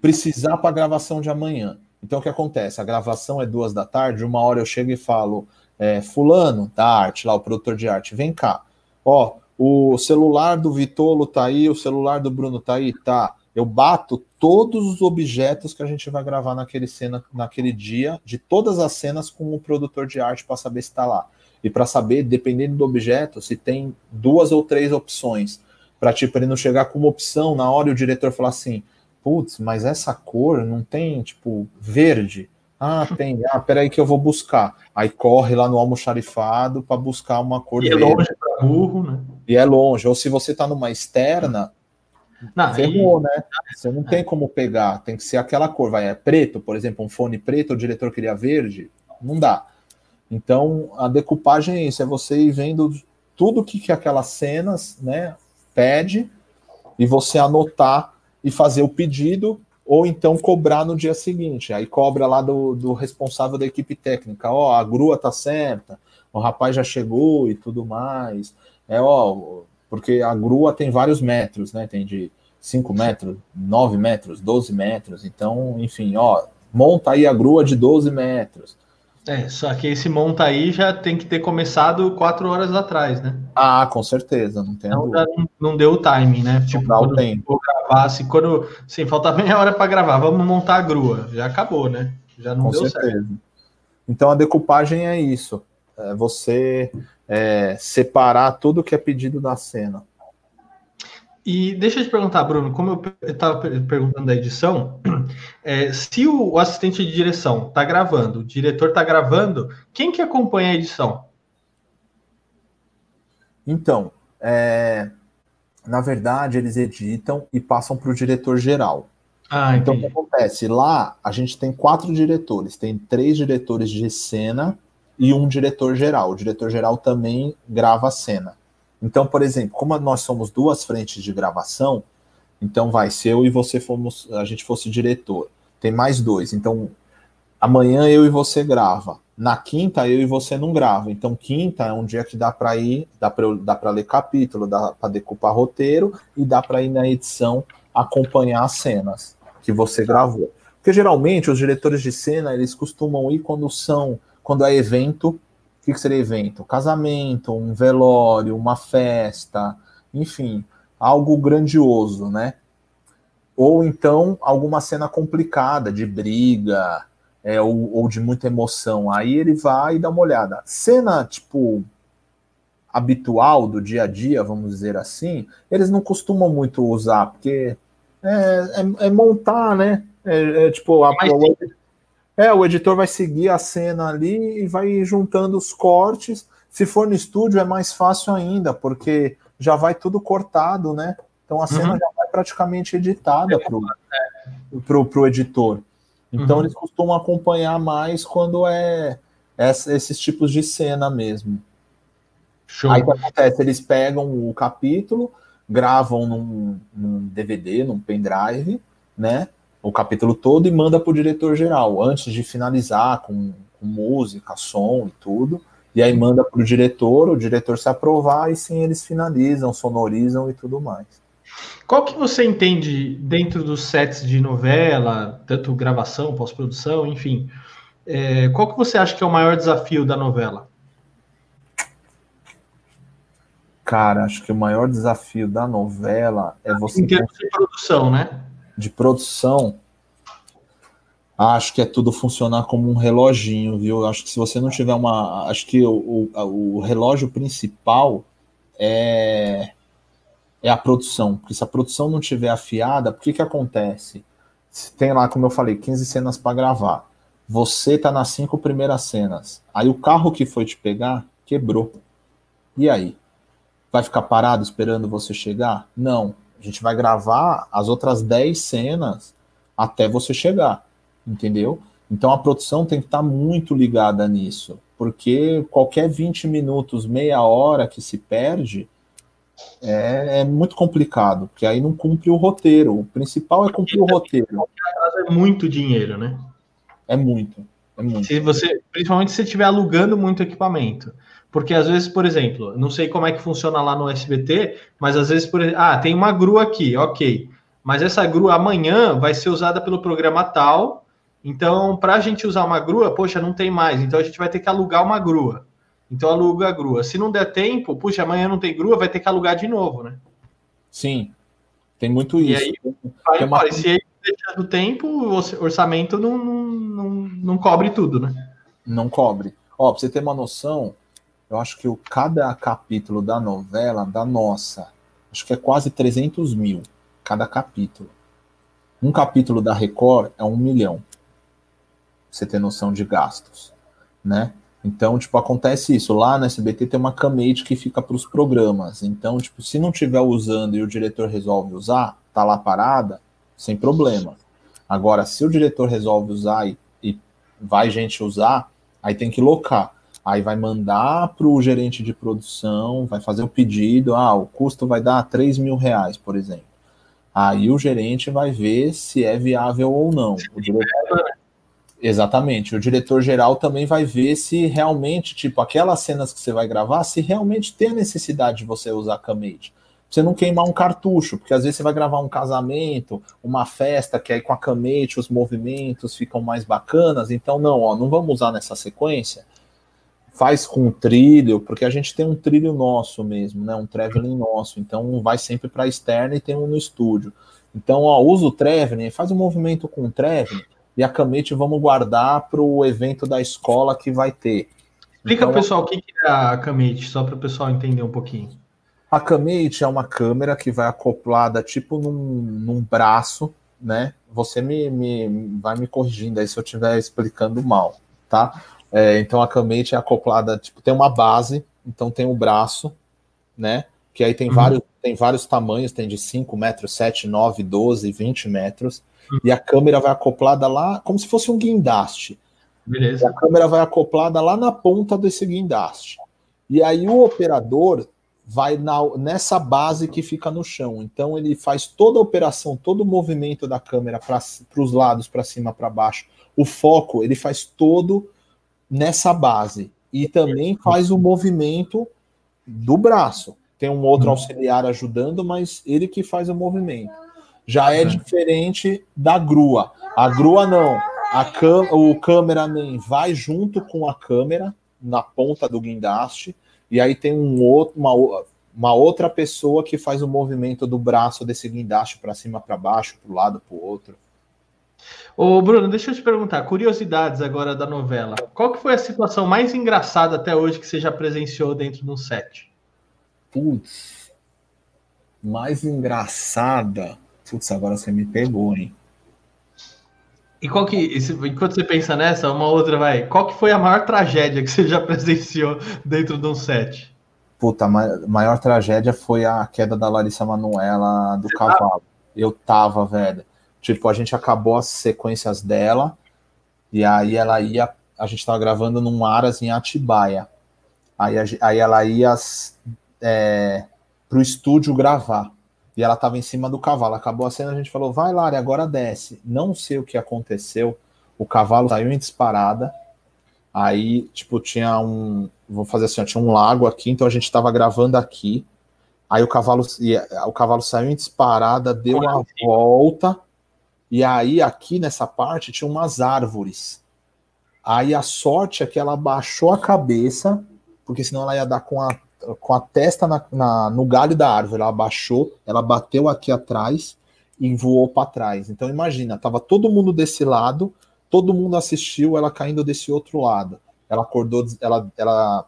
precisar para a gravação de amanhã. Então, o que acontece? A gravação é duas da tarde, uma hora eu chego e falo, é, fulano da arte, lá, o produtor de arte, vem cá. Ó, o celular do Vitolo tá aí, o celular do Bruno tá aí, tá. Eu bato todos os objetos que a gente vai gravar naquele cena, naquele dia, de todas as cenas com o produtor de arte para saber se está lá. E para saber, dependendo do objeto, se tem duas ou três opções. Para tipo, ele não chegar com uma opção na hora e o diretor falar assim: putz, mas essa cor não tem, tipo, verde. Ah, tem. Ah, peraí que eu vou buscar. Aí corre lá no almoxarifado para buscar uma cor e é verde. é longe para burro, né? E é longe. Ou se você está numa externa, não, ferrou, né? Você não tem como pegar. Tem que ser aquela cor. Vai, é preto, por exemplo, um fone preto, o diretor queria verde. Não dá. Então, a decupagem é isso. É você ir vendo tudo que, que aquelas cenas, né, pede e você anotar e fazer o pedido ou então cobrar no dia seguinte. Aí cobra lá do, do responsável da equipe técnica, ó, a grua tá certa, o rapaz já chegou e tudo mais. É, ó, porque a grua tem vários metros, né? Tem de 5 metros, 9 metros, 12 metros. Então, enfim, ó, monta aí a grua de 12 metros. É, só que esse monta aí já tem que ter começado quatro horas atrás, né? Ah, com certeza, não tem não, não, não, deu o timing, né? Tipo, dá o tempo. gravar, se quando, sim, falta meia hora para gravar, vamos montar a grua, já acabou, né? Já não com deu certeza. certo. Então a decupagem é isso, é você é, separar tudo que é pedido da cena. E deixa eu te perguntar, Bruno, como eu estava perguntando da edição, é, se o assistente de direção está gravando, o diretor está gravando, quem que acompanha a edição? Então, é, na verdade, eles editam e passam para o diretor geral. Ah, então, o que acontece? Lá, a gente tem quatro diretores. Tem três diretores de cena e um diretor geral. O diretor geral também grava a cena. Então, por exemplo, como nós somos duas frentes de gravação, então vai, se eu e você fomos, a gente fosse diretor, tem mais dois. Então, amanhã eu e você grava. Na quinta eu e você não grava. Então, quinta é um dia que dá para ir, dá para ler capítulo, dá para decupar roteiro e dá para ir na edição acompanhar as cenas que você gravou. Porque geralmente os diretores de cena, eles costumam ir quando são quando é evento o que seria evento? Casamento, um velório, uma festa, enfim, algo grandioso, né? Ou então alguma cena complicada de briga é, ou, ou de muita emoção. Aí ele vai e dá uma olhada. Cena, tipo, habitual do dia a dia, vamos dizer assim, eles não costumam muito usar, porque é, é, é montar, né? É, é tipo, a, é, o editor vai seguir a cena ali e vai juntando os cortes. Se for no estúdio, é mais fácil ainda, porque já vai tudo cortado, né? Então a cena uhum. já vai praticamente editada para o editor. Então uhum. eles costumam acompanhar mais quando é esses tipos de cena mesmo. Show. Aí o que acontece? Eles pegam o capítulo, gravam num, num DVD, num pendrive, né? O capítulo todo e manda para o diretor geral, antes de finalizar com, com música, som e tudo. E aí manda para o diretor, o diretor se aprovar e sim eles finalizam, sonorizam e tudo mais. Qual que você entende dentro dos sets de novela, tanto gravação, pós-produção, enfim, é, qual que você acha que é o maior desafio da novela? Cara, acho que o maior desafio da novela é você. Em termos de produção, né? De produção, acho que é tudo funcionar como um reloginho, viu? Acho que se você não tiver uma. Acho que o, o, o relógio principal é, é a produção. Porque se a produção não tiver afiada, o que, que acontece? Tem lá, como eu falei, 15 cenas para gravar. Você tá nas cinco primeiras cenas. Aí o carro que foi te pegar quebrou. E aí? Vai ficar parado esperando você chegar? Não. A gente vai gravar as outras 10 cenas até você chegar entendeu? Então a produção tem que estar tá muito ligada nisso, porque qualquer 20 minutos, meia hora que se perde é, é muito complicado, porque aí não cumpre o roteiro. O principal é cumprir o roteiro. É muito dinheiro, né? É muito. É. Se você, principalmente se você estiver alugando muito equipamento. Porque às vezes, por exemplo, não sei como é que funciona lá no SBT, mas às vezes, por exemplo, ah, tem uma grua aqui, ok. Mas essa grua amanhã vai ser usada pelo programa tal, então, para a gente usar uma grua, poxa, não tem mais. Então a gente vai ter que alugar uma grua. Então aluga a grua. Se não der tempo, puxa, amanhã não tem grua, vai ter que alugar de novo, né? Sim, tem muito isso. E aí, vai, uma... se aí deixar do tempo, o orçamento não, não, não, cobre tudo, né? Não cobre. Ó, pra você ter uma noção, eu acho que o, cada capítulo da novela, da nossa, acho que é quase 300 mil, cada capítulo. Um capítulo da Record é um milhão você ter noção de gastos, né? Então, tipo, acontece isso. Lá na SBT tem uma camate que fica para os programas. Então, tipo, se não tiver usando e o diretor resolve usar, tá lá parada, sem problema. Agora, se o diretor resolve usar e, e vai gente usar, aí tem que locar. Aí vai mandar para o gerente de produção, vai fazer o pedido, ah, o custo vai dar 3 mil reais, por exemplo. Aí o gerente vai ver se é viável ou não. O diretor, Exatamente. O diretor geral também vai ver se realmente, tipo, aquelas cenas que você vai gravar, se realmente tem a necessidade de você usar Camate. Você não queimar um cartucho, porque às vezes você vai gravar um casamento, uma festa, que aí com a Camate os movimentos ficam mais bacanas. Então, não, ó, não vamos usar nessa sequência. Faz com trilho, porque a gente tem um trilho nosso mesmo, né? Um traveling nosso. Então, vai sempre para a externa e tem um no estúdio. Então, ó, usa o traveling, faz um movimento com o traveling e a Camete vamos guardar para o evento da escola que vai ter. Explica então, pessoal o que é a Camete, só para o pessoal entender um pouquinho. A Camate é uma câmera que vai acoplada tipo num, num braço, né? Você me, me vai me corrigindo aí se eu estiver explicando mal, tá? É, então a Camate é acoplada, tipo, tem uma base, então tem o um braço, né? Que aí tem, uhum. vários, tem vários tamanhos, tem de 5 metros, 7, 9, 12, 20 metros e a câmera vai acoplada lá, como se fosse um guindaste. Beleza. E a câmera vai acoplada lá na ponta desse guindaste. E aí o operador vai na, nessa base que fica no chão. Então ele faz toda a operação, todo o movimento da câmera para os lados, para cima, para baixo. O foco ele faz todo nessa base e também faz o movimento do braço. Tem um outro uhum. auxiliar ajudando, mas ele que faz o movimento já é diferente da grua. A grua não. A o cameraman vai junto com a câmera na ponta do guindaste e aí tem um outro, uma, uma outra pessoa que faz o movimento do braço desse guindaste para cima, para baixo, para o lado, para o outro. Ô Bruno, deixa eu te perguntar, curiosidades agora da novela. Qual que foi a situação mais engraçada até hoje que você já presenciou dentro do set? Putz, mais engraçada. Putz, agora você me pegou, hein? E qual que, enquanto você pensa nessa, uma outra vai. Qual que foi a maior tragédia que você já presenciou dentro de um set? Puta, a maior tragédia foi a queda da Larissa Manuela do você cavalo. Tava? Eu tava, velho. Tipo, a gente acabou as sequências dela e aí ela ia. A gente tava gravando num Aras em Atibaia. Aí, aí ela ia é, pro estúdio gravar e ela estava em cima do cavalo. Acabou a cena, a gente falou, vai Lari, agora desce. Não sei o que aconteceu, o cavalo saiu em disparada, aí, tipo, tinha um, vou fazer assim, ó, tinha um lago aqui, então a gente estava gravando aqui, aí o cavalo, o cavalo saiu em disparada, deu a volta, e aí aqui nessa parte tinha umas árvores. Aí a sorte é que ela baixou a cabeça, porque senão ela ia dar com a com a testa na, na, no galho da árvore. Ela abaixou, ela bateu aqui atrás e voou para trás. Então imagina, tava todo mundo desse lado, todo mundo assistiu ela caindo desse outro lado. Ela acordou, ela, ela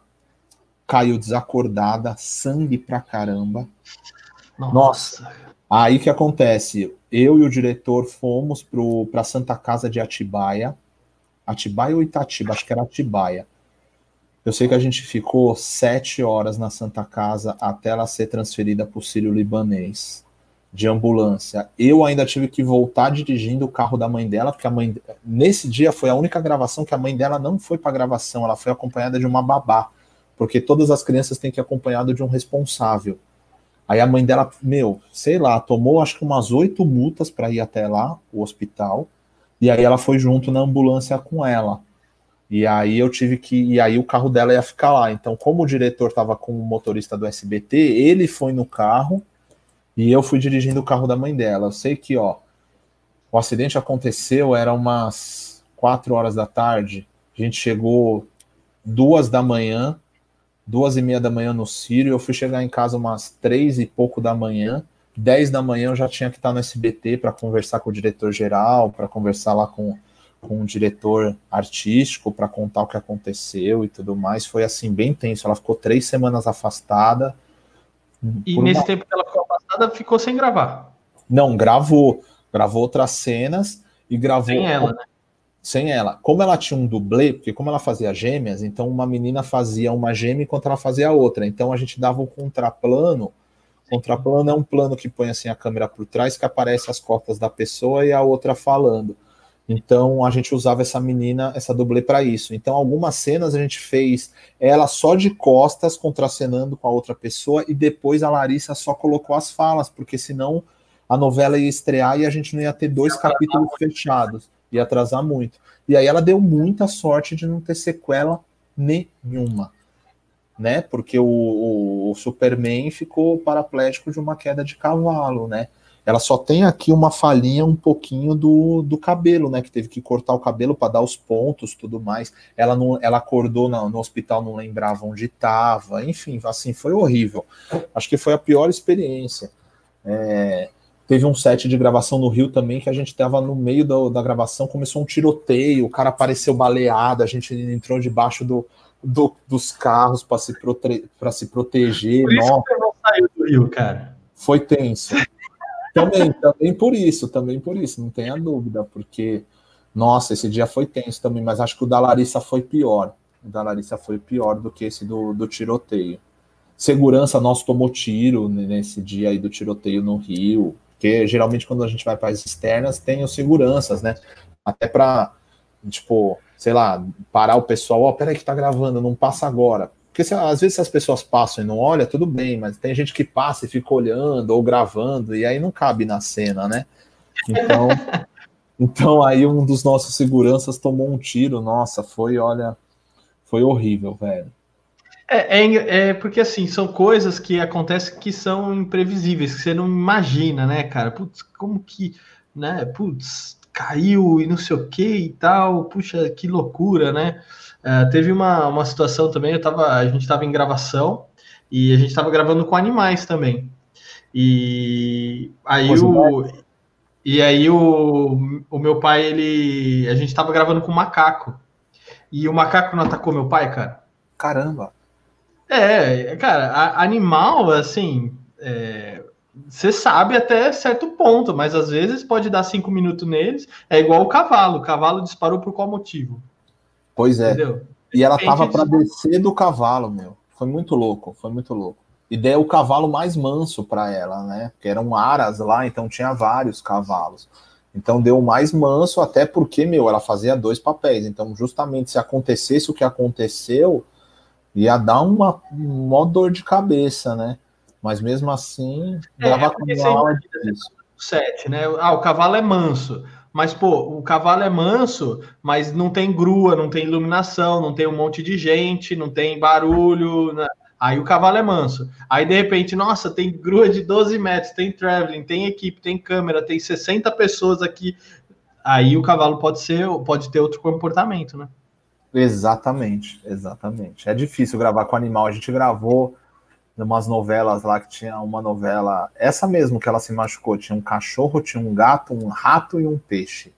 caiu desacordada, sangue pra caramba. Nossa. Nossa. Aí que acontece? Eu e o diretor fomos para Santa Casa de Atibaia. Atibaia ou Itatiba? Acho que era Atibaia. Eu sei que a gente ficou sete horas na Santa Casa até ela ser transferida para o Sírio Libanês de ambulância. Eu ainda tive que voltar dirigindo o carro da mãe dela, porque a mãe nesse dia foi a única gravação que a mãe dela não foi para gravação, ela foi acompanhada de uma babá, porque todas as crianças têm que ir acompanhado de um responsável. Aí a mãe dela, meu, sei lá, tomou acho que umas oito multas para ir até lá, o hospital, e aí ela foi junto na ambulância com ela. E aí eu tive que. E aí o carro dela ia ficar lá. Então, como o diretor estava com o motorista do SBT, ele foi no carro e eu fui dirigindo o carro da mãe dela. Eu sei que, ó, o acidente aconteceu, era umas quatro horas da tarde. A gente chegou duas da manhã, duas e meia da manhã no Sírio. Eu fui chegar em casa umas três e pouco da manhã. Dez da manhã eu já tinha que estar no SBT para conversar com o diretor geral, para conversar lá com, com o diretor artístico, para contar o que aconteceu e tudo mais. Foi assim, bem tenso. Ela ficou três semanas afastada. E nesse uma... tempo que ela ficou afastada, ficou sem gravar. Não, gravou. Gravou outras cenas e gravou. Sem ela, né? Sem ela. Como ela tinha um dublê, porque como ela fazia gêmeas, então uma menina fazia uma gêmea enquanto ela fazia a outra. Então a gente dava o um contraplano. Contraplano é um plano que põe assim a câmera por trás, que aparece as costas da pessoa e a outra falando. Então a gente usava essa menina, essa dublê para isso. Então algumas cenas a gente fez ela só de costas contracenando com a outra pessoa e depois a Larissa só colocou as falas, porque senão a novela ia estrear e a gente não ia ter dois capítulos fechados, ia atrasar muito. E aí ela deu muita sorte de não ter sequela nenhuma, né? Porque o, o, o Superman ficou paraplégico de uma queda de cavalo, né? Ela só tem aqui uma falhinha um pouquinho do, do cabelo, né? Que teve que cortar o cabelo para dar os pontos, tudo mais. Ela não, ela acordou no, no hospital, não lembrava onde estava. Enfim, assim, foi horrível. Acho que foi a pior experiência. É, teve um set de gravação no Rio também que a gente estava no meio do, da gravação, começou um tiroteio, o cara apareceu baleado, a gente entrou debaixo do, do dos carros para se, prote, se proteger. Por isso que não saiu do Rio, cara. Foi tenso. Também, também por isso, também por isso, não tenha dúvida, porque, nossa, esse dia foi tenso também, mas acho que o da Larissa foi pior. O da Larissa foi pior do que esse do, do tiroteio. Segurança nosso tomou tiro nesse dia aí do tiroteio no Rio, porque geralmente quando a gente vai para as externas tem os seguranças, né? Até para, tipo, sei lá, parar o pessoal, ó, oh, peraí que tá gravando, não passa agora. Porque se, às vezes se as pessoas passam e não olham, tudo bem, mas tem gente que passa e fica olhando ou gravando, e aí não cabe na cena, né? Então, então aí um dos nossos seguranças tomou um tiro, nossa, foi, olha, foi horrível, velho. É, é, é, porque assim, são coisas que acontecem que são imprevisíveis, que você não imagina, né, cara? Putz, como que, né? Putz, caiu e não sei o que e tal, puxa, que loucura, né? É, teve uma, uma situação também, eu tava, a gente estava em gravação e a gente estava gravando com animais também. E aí o. E aí o, o meu pai, ele. A gente estava gravando com um macaco. E o macaco não atacou meu pai, cara. Caramba! É, cara, a, animal, assim. É, você sabe até certo ponto, mas às vezes pode dar cinco minutos neles. É igual o cavalo. O cavalo disparou por qual motivo? Pois é. Entendeu? E ela tava para descer do cavalo, meu. Foi muito louco, foi muito louco. E deu o cavalo mais manso para ela, né? Porque eram aras lá, então tinha vários cavalos. Então deu mais manso, até porque, meu, ela fazia dois papéis. Então, justamente se acontecesse o que aconteceu, ia dar uma, uma dor de cabeça, né? Mas mesmo assim, é, dava é com uma aula disso. Sete, né? Ah, o cavalo é manso. Mas, pô, o cavalo é manso, mas não tem grua, não tem iluminação, não tem um monte de gente, não tem barulho. Né? Aí o cavalo é manso. Aí, de repente, nossa, tem grua de 12 metros, tem traveling, tem equipe, tem câmera, tem 60 pessoas aqui. Aí o cavalo pode ser, pode ter outro comportamento, né? Exatamente, exatamente. É difícil gravar com animal. A gente gravou umas novelas lá que tinha uma novela, essa mesmo que ela se machucou, tinha um cachorro, tinha um gato, um rato e um peixe.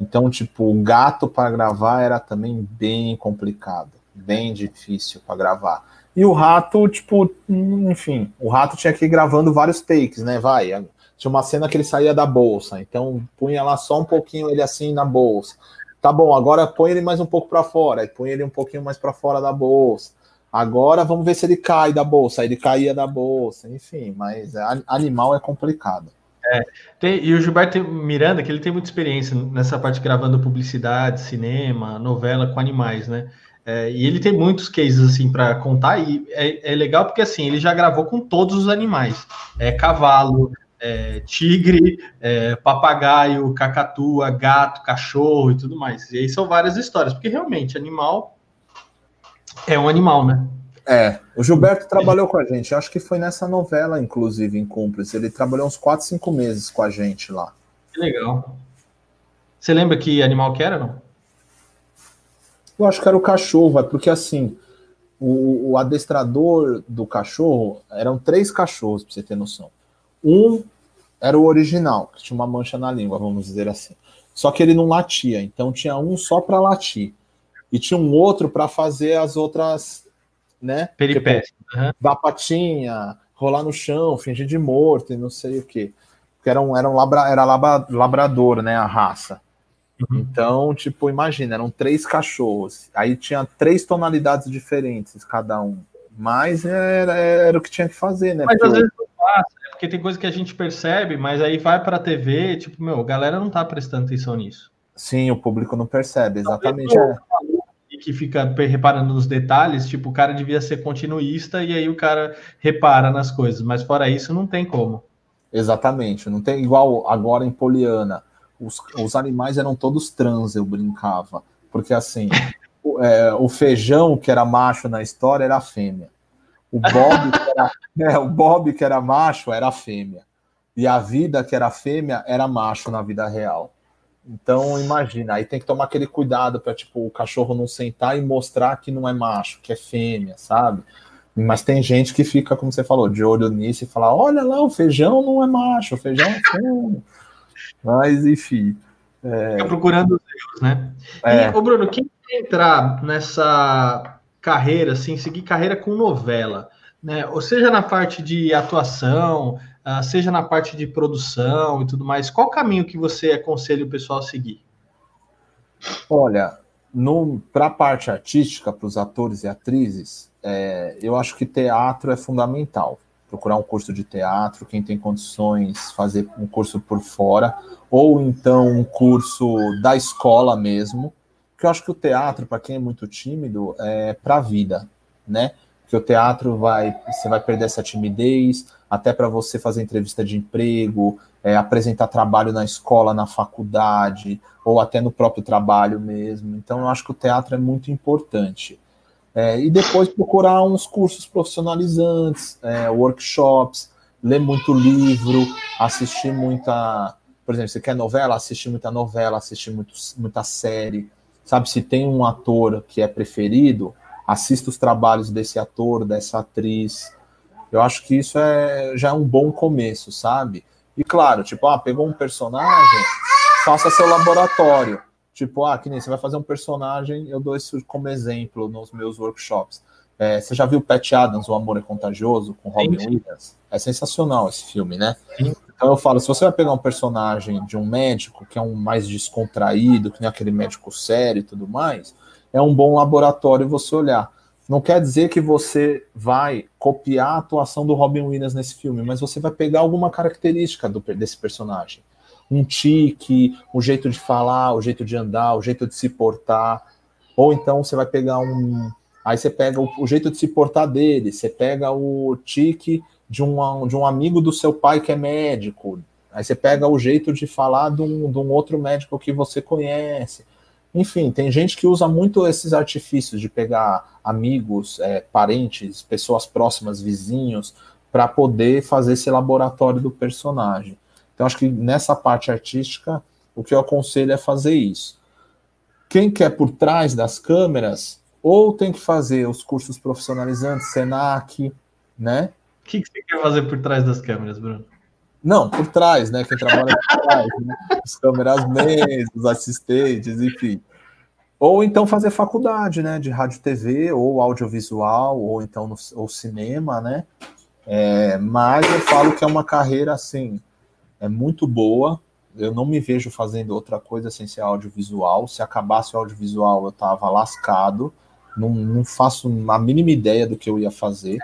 Então, tipo, o gato para gravar era também bem complicado, bem difícil para gravar. E o rato, tipo, enfim, o rato tinha que ir gravando vários takes, né? Vai. Tinha uma cena que ele saía da bolsa, então punha lá só um pouquinho ele assim na bolsa. Tá bom, agora põe ele mais um pouco para fora, aí põe ele um pouquinho mais para fora da bolsa. Agora vamos ver se ele cai da bolsa. Ele caía da bolsa, enfim, mas animal é complicado. É, tem, e o Gilberto Miranda, que ele tem muita experiência nessa parte gravando publicidade, cinema, novela com animais, né? É, e ele tem muitos cases assim para contar, e é, é, legal porque assim ele já gravou com todos os animais: é, cavalo, é, tigre, é, papagaio, cacatua, gato, cachorro e tudo mais. E aí são várias histórias, porque realmente animal é um animal, né? É, o Gilberto trabalhou com a gente, acho que foi nessa novela, inclusive, em Cúmplice. Ele trabalhou uns 4, 5 meses com a gente lá. Que legal. Você lembra que animal que era, não? Eu acho que era o cachorro, é porque assim, o, o adestrador do cachorro eram três cachorros, para você ter noção. Um era o original, que tinha uma mancha na língua, vamos dizer assim. Só que ele não latia, então tinha um só para latir. E tinha um outro para fazer as outras, né? Peripécias. Tipo, uhum. Dar patinha, rolar no chão, fingir de morto e não sei o quê. Porque era um, era um labra, era labra, labrador, né? A raça. Uhum. Então, tipo, imagina, eram três cachorros. Aí tinha três tonalidades diferentes, cada um. Mas era, era o que tinha que fazer, né? Mas Porque às vezes não passa, né? Porque tem coisa que a gente percebe, mas aí vai para a TV, tipo, meu, a galera não tá prestando atenção nisso. Sim, o público não percebe, exatamente. É. Que fica reparando nos detalhes, tipo, o cara devia ser continuista e aí o cara repara nas coisas, mas fora isso não tem como. Exatamente, não tem igual agora em Poliana os, os animais eram todos trans, eu brincava. Porque assim, o, é, o feijão, que era macho na história, era fêmea. O Bob, que era, é, o Bob, que era macho, era fêmea. E a vida, que era fêmea, era macho na vida real. Então, imagina, aí tem que tomar aquele cuidado para tipo, o cachorro não sentar e mostrar que não é macho, que é fêmea, sabe? Mas tem gente que fica, como você falou, de olho nisso e fala: olha lá, o feijão não é macho, o feijão é fêmea. Mas, enfim. É... Fica procurando os erros, né? É. E, ô Bruno, quem entrar nessa carreira, assim, seguir carreira com novela, né? Ou seja na parte de atuação, uh, seja na parte de produção e tudo mais, qual caminho que você aconselha o pessoal a seguir? Olha, para a parte artística, para os atores e atrizes, é, eu acho que teatro é fundamental procurar um curso de teatro, quem tem condições, fazer um curso por fora, ou então um curso da escola mesmo, porque eu acho que o teatro, para quem é muito tímido, é para a vida, né? Porque o teatro vai, você vai perder essa timidez, até para você fazer entrevista de emprego, é, apresentar trabalho na escola, na faculdade, ou até no próprio trabalho mesmo. Então, eu acho que o teatro é muito importante. É, e depois procurar uns cursos profissionalizantes, é, workshops, ler muito livro, assistir muita. Por exemplo, você quer novela? Assistir muita novela, assistir muito, muita série. Sabe, se tem um ator que é preferido, assista os trabalhos desse ator, dessa atriz. Eu acho que isso é, já é um bom começo, sabe? E claro, tipo, ah, pegou um personagem, faça seu laboratório. Tipo, ah, que nem você vai fazer um personagem, eu dou isso como exemplo nos meus workshops. É, você já viu Pat Adams, O Amor é Contagioso, com Robin sim, Williams? É sensacional esse filme, né? Sim. Então eu falo, se você vai pegar um personagem de um médico que é um mais descontraído, que nem aquele médico sério e tudo mais, é um bom laboratório você olhar. Não quer dizer que você vai copiar a atuação do Robin Williams nesse filme, mas você vai pegar alguma característica do, desse personagem um tique, o jeito de falar, o jeito de andar, o jeito de se portar. Ou então você vai pegar um. Aí você pega o, o jeito de se portar dele, você pega o tique de um, de um amigo do seu pai que é médico. Aí você pega o jeito de falar de um, de um outro médico que você conhece. Enfim, tem gente que usa muito esses artifícios de pegar amigos, é, parentes, pessoas próximas, vizinhos, para poder fazer esse laboratório do personagem. Então, acho que nessa parte artística, o que eu aconselho é fazer isso. Quem quer por trás das câmeras, ou tem que fazer os cursos profissionalizantes, SENAC, né? O que, que você quer fazer por trás das câmeras, Bruno? Não, por trás, né? Quem trabalha por trás, né? Os câmeras os assistentes, enfim. Ou então fazer faculdade, né? De rádio TV, ou audiovisual, ou então no, ou cinema, né? É, mas eu falo que é uma carreira assim, é muito boa. Eu não me vejo fazendo outra coisa sem ser audiovisual. Se acabasse o audiovisual, eu tava lascado. Não, não faço a mínima ideia do que eu ia fazer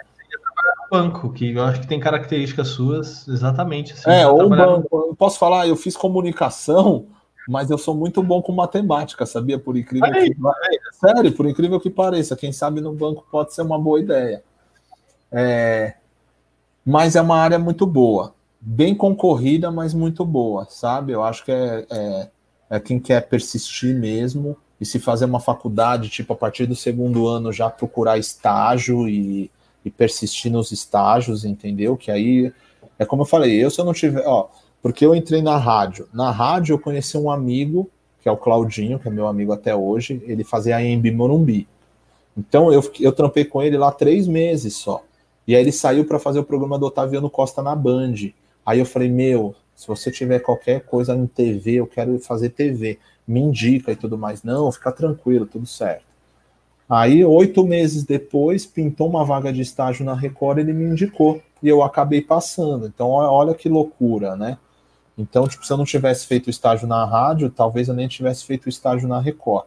banco, que eu acho que tem características suas exatamente. Assim, é, ou banco. Eu posso falar, eu fiz comunicação, mas eu sou muito bom com matemática, sabia? Por incrível aí, que pareça. Sério, por incrível que pareça. Quem sabe no banco pode ser uma boa ideia. É... Mas é uma área muito boa. Bem concorrida, mas muito boa, sabe? Eu acho que é, é, é quem quer persistir mesmo e se fazer uma faculdade, tipo, a partir do segundo ano já procurar estágio e e persistir nos estágios, entendeu? Que aí é como eu falei, eu se eu não tiver, ó, porque eu entrei na rádio. Na rádio eu conheci um amigo, que é o Claudinho, que é meu amigo até hoje, ele fazia a EMB Morumbi. Então eu, eu trampei com ele lá três meses só. E aí ele saiu para fazer o programa do Otaviano Costa na Band. Aí eu falei, meu, se você tiver qualquer coisa em TV, eu quero fazer TV, me indica e tudo mais. Não, fica tranquilo, tudo certo. Aí, oito meses depois, pintou uma vaga de estágio na Record, ele me indicou e eu acabei passando. Então, olha que loucura, né? Então, tipo, se eu não tivesse feito estágio na rádio, talvez eu nem tivesse feito estágio na Record.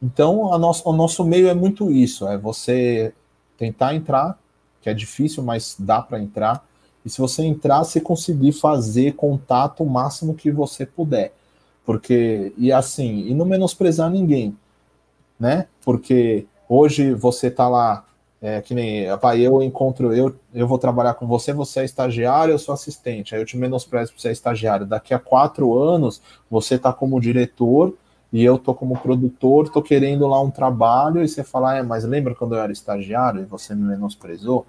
Então, nosso, o nosso meio é muito isso: é você tentar entrar, que é difícil, mas dá para entrar. E se você entrar, você conseguir fazer contato o máximo que você puder. Porque, e assim, e não menosprezar ninguém né? Porque hoje você tá lá, é, que nem, pai, eu encontro, eu, eu vou trabalhar com você, você é estagiário, eu sou assistente, aí eu te menosprezo porque você é estagiário. Daqui a quatro anos, você tá como diretor e eu tô como produtor, tô querendo lá um trabalho, e você fala, é, mas lembra quando eu era estagiário e você me menosprezou?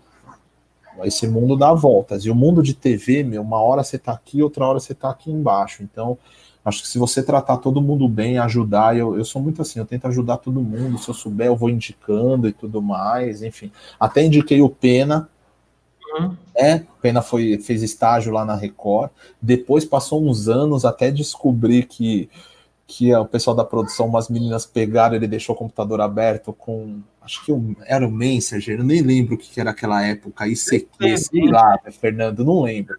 Esse mundo dá voltas. E o mundo de TV, meu, uma hora você tá aqui, outra hora você tá aqui embaixo. Então, Acho que se você tratar todo mundo bem, ajudar, eu, eu sou muito assim, eu tento ajudar todo mundo. Se eu souber, eu vou indicando e tudo mais, enfim. Até indiquei o Pena, uhum. né? Pena foi, fez estágio lá na Record. Depois passou uns anos até descobrir que, que o pessoal da produção, umas meninas pegaram, ele deixou o computador aberto com. Acho que era o Messenger, eu nem lembro o que era aquela época, ICQ, sei lá, Fernando, não lembro.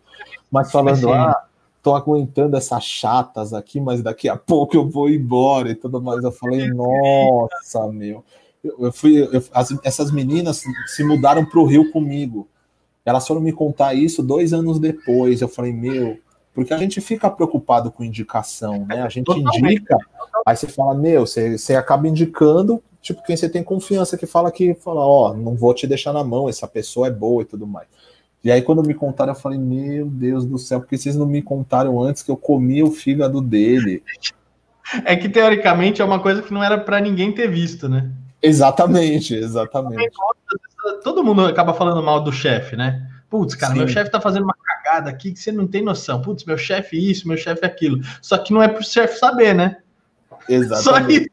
Mas falando, ah, tô aguentando essas chatas aqui, mas daqui a pouco eu vou embora e tudo mais. Eu falei, nossa, meu. Eu, eu fui, eu, as, essas meninas se mudaram para o Rio comigo. Elas foram me contar isso dois anos depois. Eu falei, meu, porque a gente fica preocupado com indicação, né? A gente indica, aí você fala, meu, você, você acaba indicando, tipo, quem você tem confiança que fala que fala, ó, oh, não vou te deixar na mão, essa pessoa é boa e tudo mais. E aí, quando me contaram, eu falei: Meu Deus do céu, porque vocês não me contaram antes que eu comi o fígado dele? É que teoricamente é uma coisa que não era para ninguém ter visto, né? Exatamente, exatamente. Todo mundo acaba falando mal do chefe, né? Putz, cara, Sim. meu chefe tá fazendo uma cagada aqui que você não tem noção. Putz, meu chefe isso, meu chefe aquilo. Só que não é pro chefe saber, né? Exatamente. Só isso.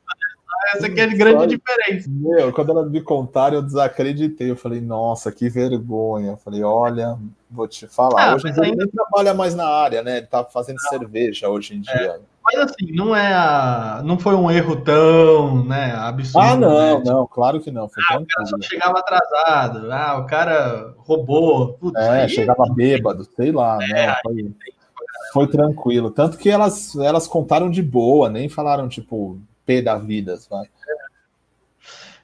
Essa aqui é a grande diferença. Meu, quando elas me contaram, eu desacreditei. Eu falei, nossa, que vergonha. Eu falei, olha, vou te falar. Ah, hoje ele ainda... nem trabalha mais na área, né? Ele tá fazendo não. cerveja hoje em dia. É. Mas assim, não é a... não foi um erro tão né, absurdo. Ah, não, né? não, claro que não. ah, o cara só chegava atrasado, ah, o cara roubou. Putz, é, aí... chegava bêbado, sei lá, é, né? Foi, foi tranquilo. Tanto que elas, elas contaram de boa, nem falaram, tipo, P da vida, vai.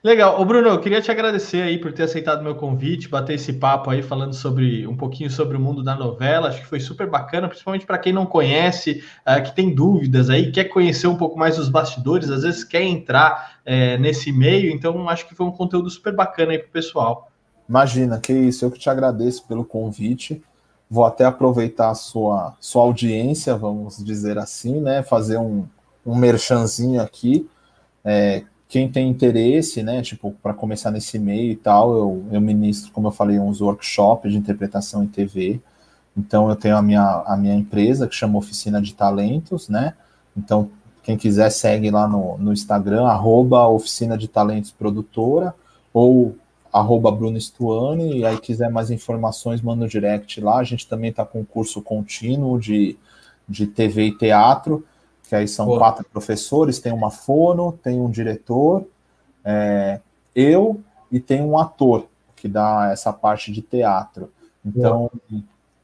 Legal. Ô Bruno, eu queria te agradecer aí por ter aceitado meu convite, bater esse papo aí falando sobre um pouquinho sobre o mundo da novela. Acho que foi super bacana, principalmente para quem não conhece, uh, que tem dúvidas aí, quer conhecer um pouco mais os bastidores, às vezes quer entrar é, nesse meio. Então, acho que foi um conteúdo super bacana aí para o pessoal. Imagina, que isso. Eu que te agradeço pelo convite. Vou até aproveitar a sua, sua audiência, vamos dizer assim, né? Fazer um, um merchanzinho aqui. É, quem tem interesse, né, tipo, para começar nesse meio e tal, eu, eu ministro, como eu falei, uns workshops de interpretação em TV. Então, eu tenho a minha, a minha empresa que chama Oficina de Talentos, né? Então, quem quiser segue lá no, no Instagram, arroba Oficina de Talentos Produtora, ou arroba Bruno Stuani, e aí quiser mais informações, manda no direct lá. A gente também está com um curso contínuo de, de TV e teatro, que aí são quatro professores, tem uma fono, tem um diretor, é, eu e tem um ator que dá essa parte de teatro. Então,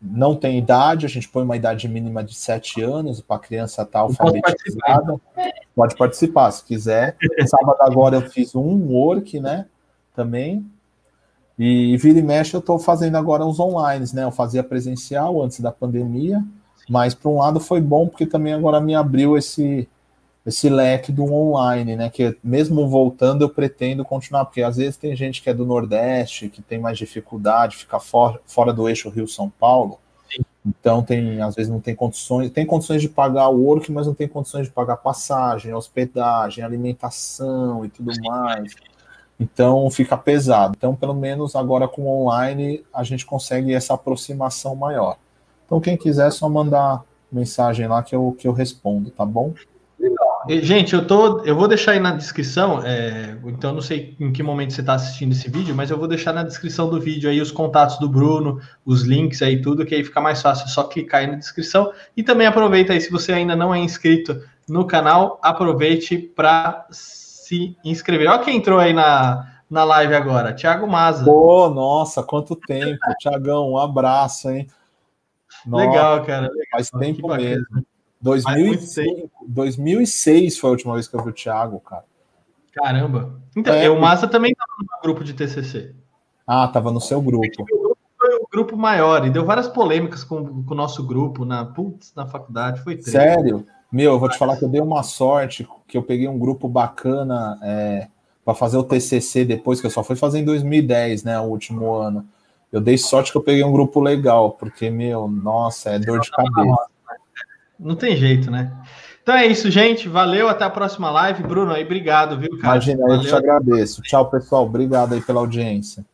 não tem idade, a gente põe uma idade mínima de sete anos para a criança estar tá alfabetizada. Pode participar. pode participar, se quiser. Sábado agora eu fiz um work, né? Também. E vira e mexe, eu estou fazendo agora uns online, né? Eu fazia presencial antes da pandemia, mas por um lado foi bom porque também agora me abriu esse esse leque do online, né? Que mesmo voltando eu pretendo continuar, porque às vezes tem gente que é do Nordeste, que tem mais dificuldade, fica fora, fora do eixo Rio-São Paulo. Sim. Então tem, às vezes não tem condições, tem condições de pagar o work, mas não tem condições de pagar passagem, hospedagem, alimentação e tudo mais. Então fica pesado. Então, pelo menos agora com online a gente consegue essa aproximação maior. Então, quem quiser, é só mandar mensagem lá que eu, que eu respondo, tá bom? Gente, eu tô, eu vou deixar aí na descrição. É, então, não sei em que momento você está assistindo esse vídeo, mas eu vou deixar na descrição do vídeo aí os contatos do Bruno, os links aí tudo, que aí fica mais fácil, é só clicar aí na descrição. E também aproveita aí, se você ainda não é inscrito no canal, aproveite para se inscrever. Olha quem entrou aí na, na live agora, Thiago Maza. Pô, nossa, quanto tempo, Thiagão, um abraço, hein? Nossa, legal, cara. Legal. Faz tempo mesmo. 2005, 2006 foi a última vez que eu vi o Thiago, cara. Caramba. Então, é, o Massa também estava no grupo de TCC. Ah, estava no seu grupo. Foi o grupo maior e deu várias polêmicas com, com o nosso grupo na, putz, na faculdade. Foi triste. Sério? Meu, eu vou te falar que eu dei uma sorte, que eu peguei um grupo bacana é, para fazer o TCC depois, que eu só fui fazer em 2010, né, o último ano. Eu dei sorte que eu peguei um grupo legal, porque, meu, nossa, é dor de cabeça. Não tem jeito, né? Então é isso, gente. Valeu, até a próxima live. Bruno, aí, obrigado, viu, cara? Imagina, eu te agradeço. Tchau, pessoal. Obrigado aí pela audiência.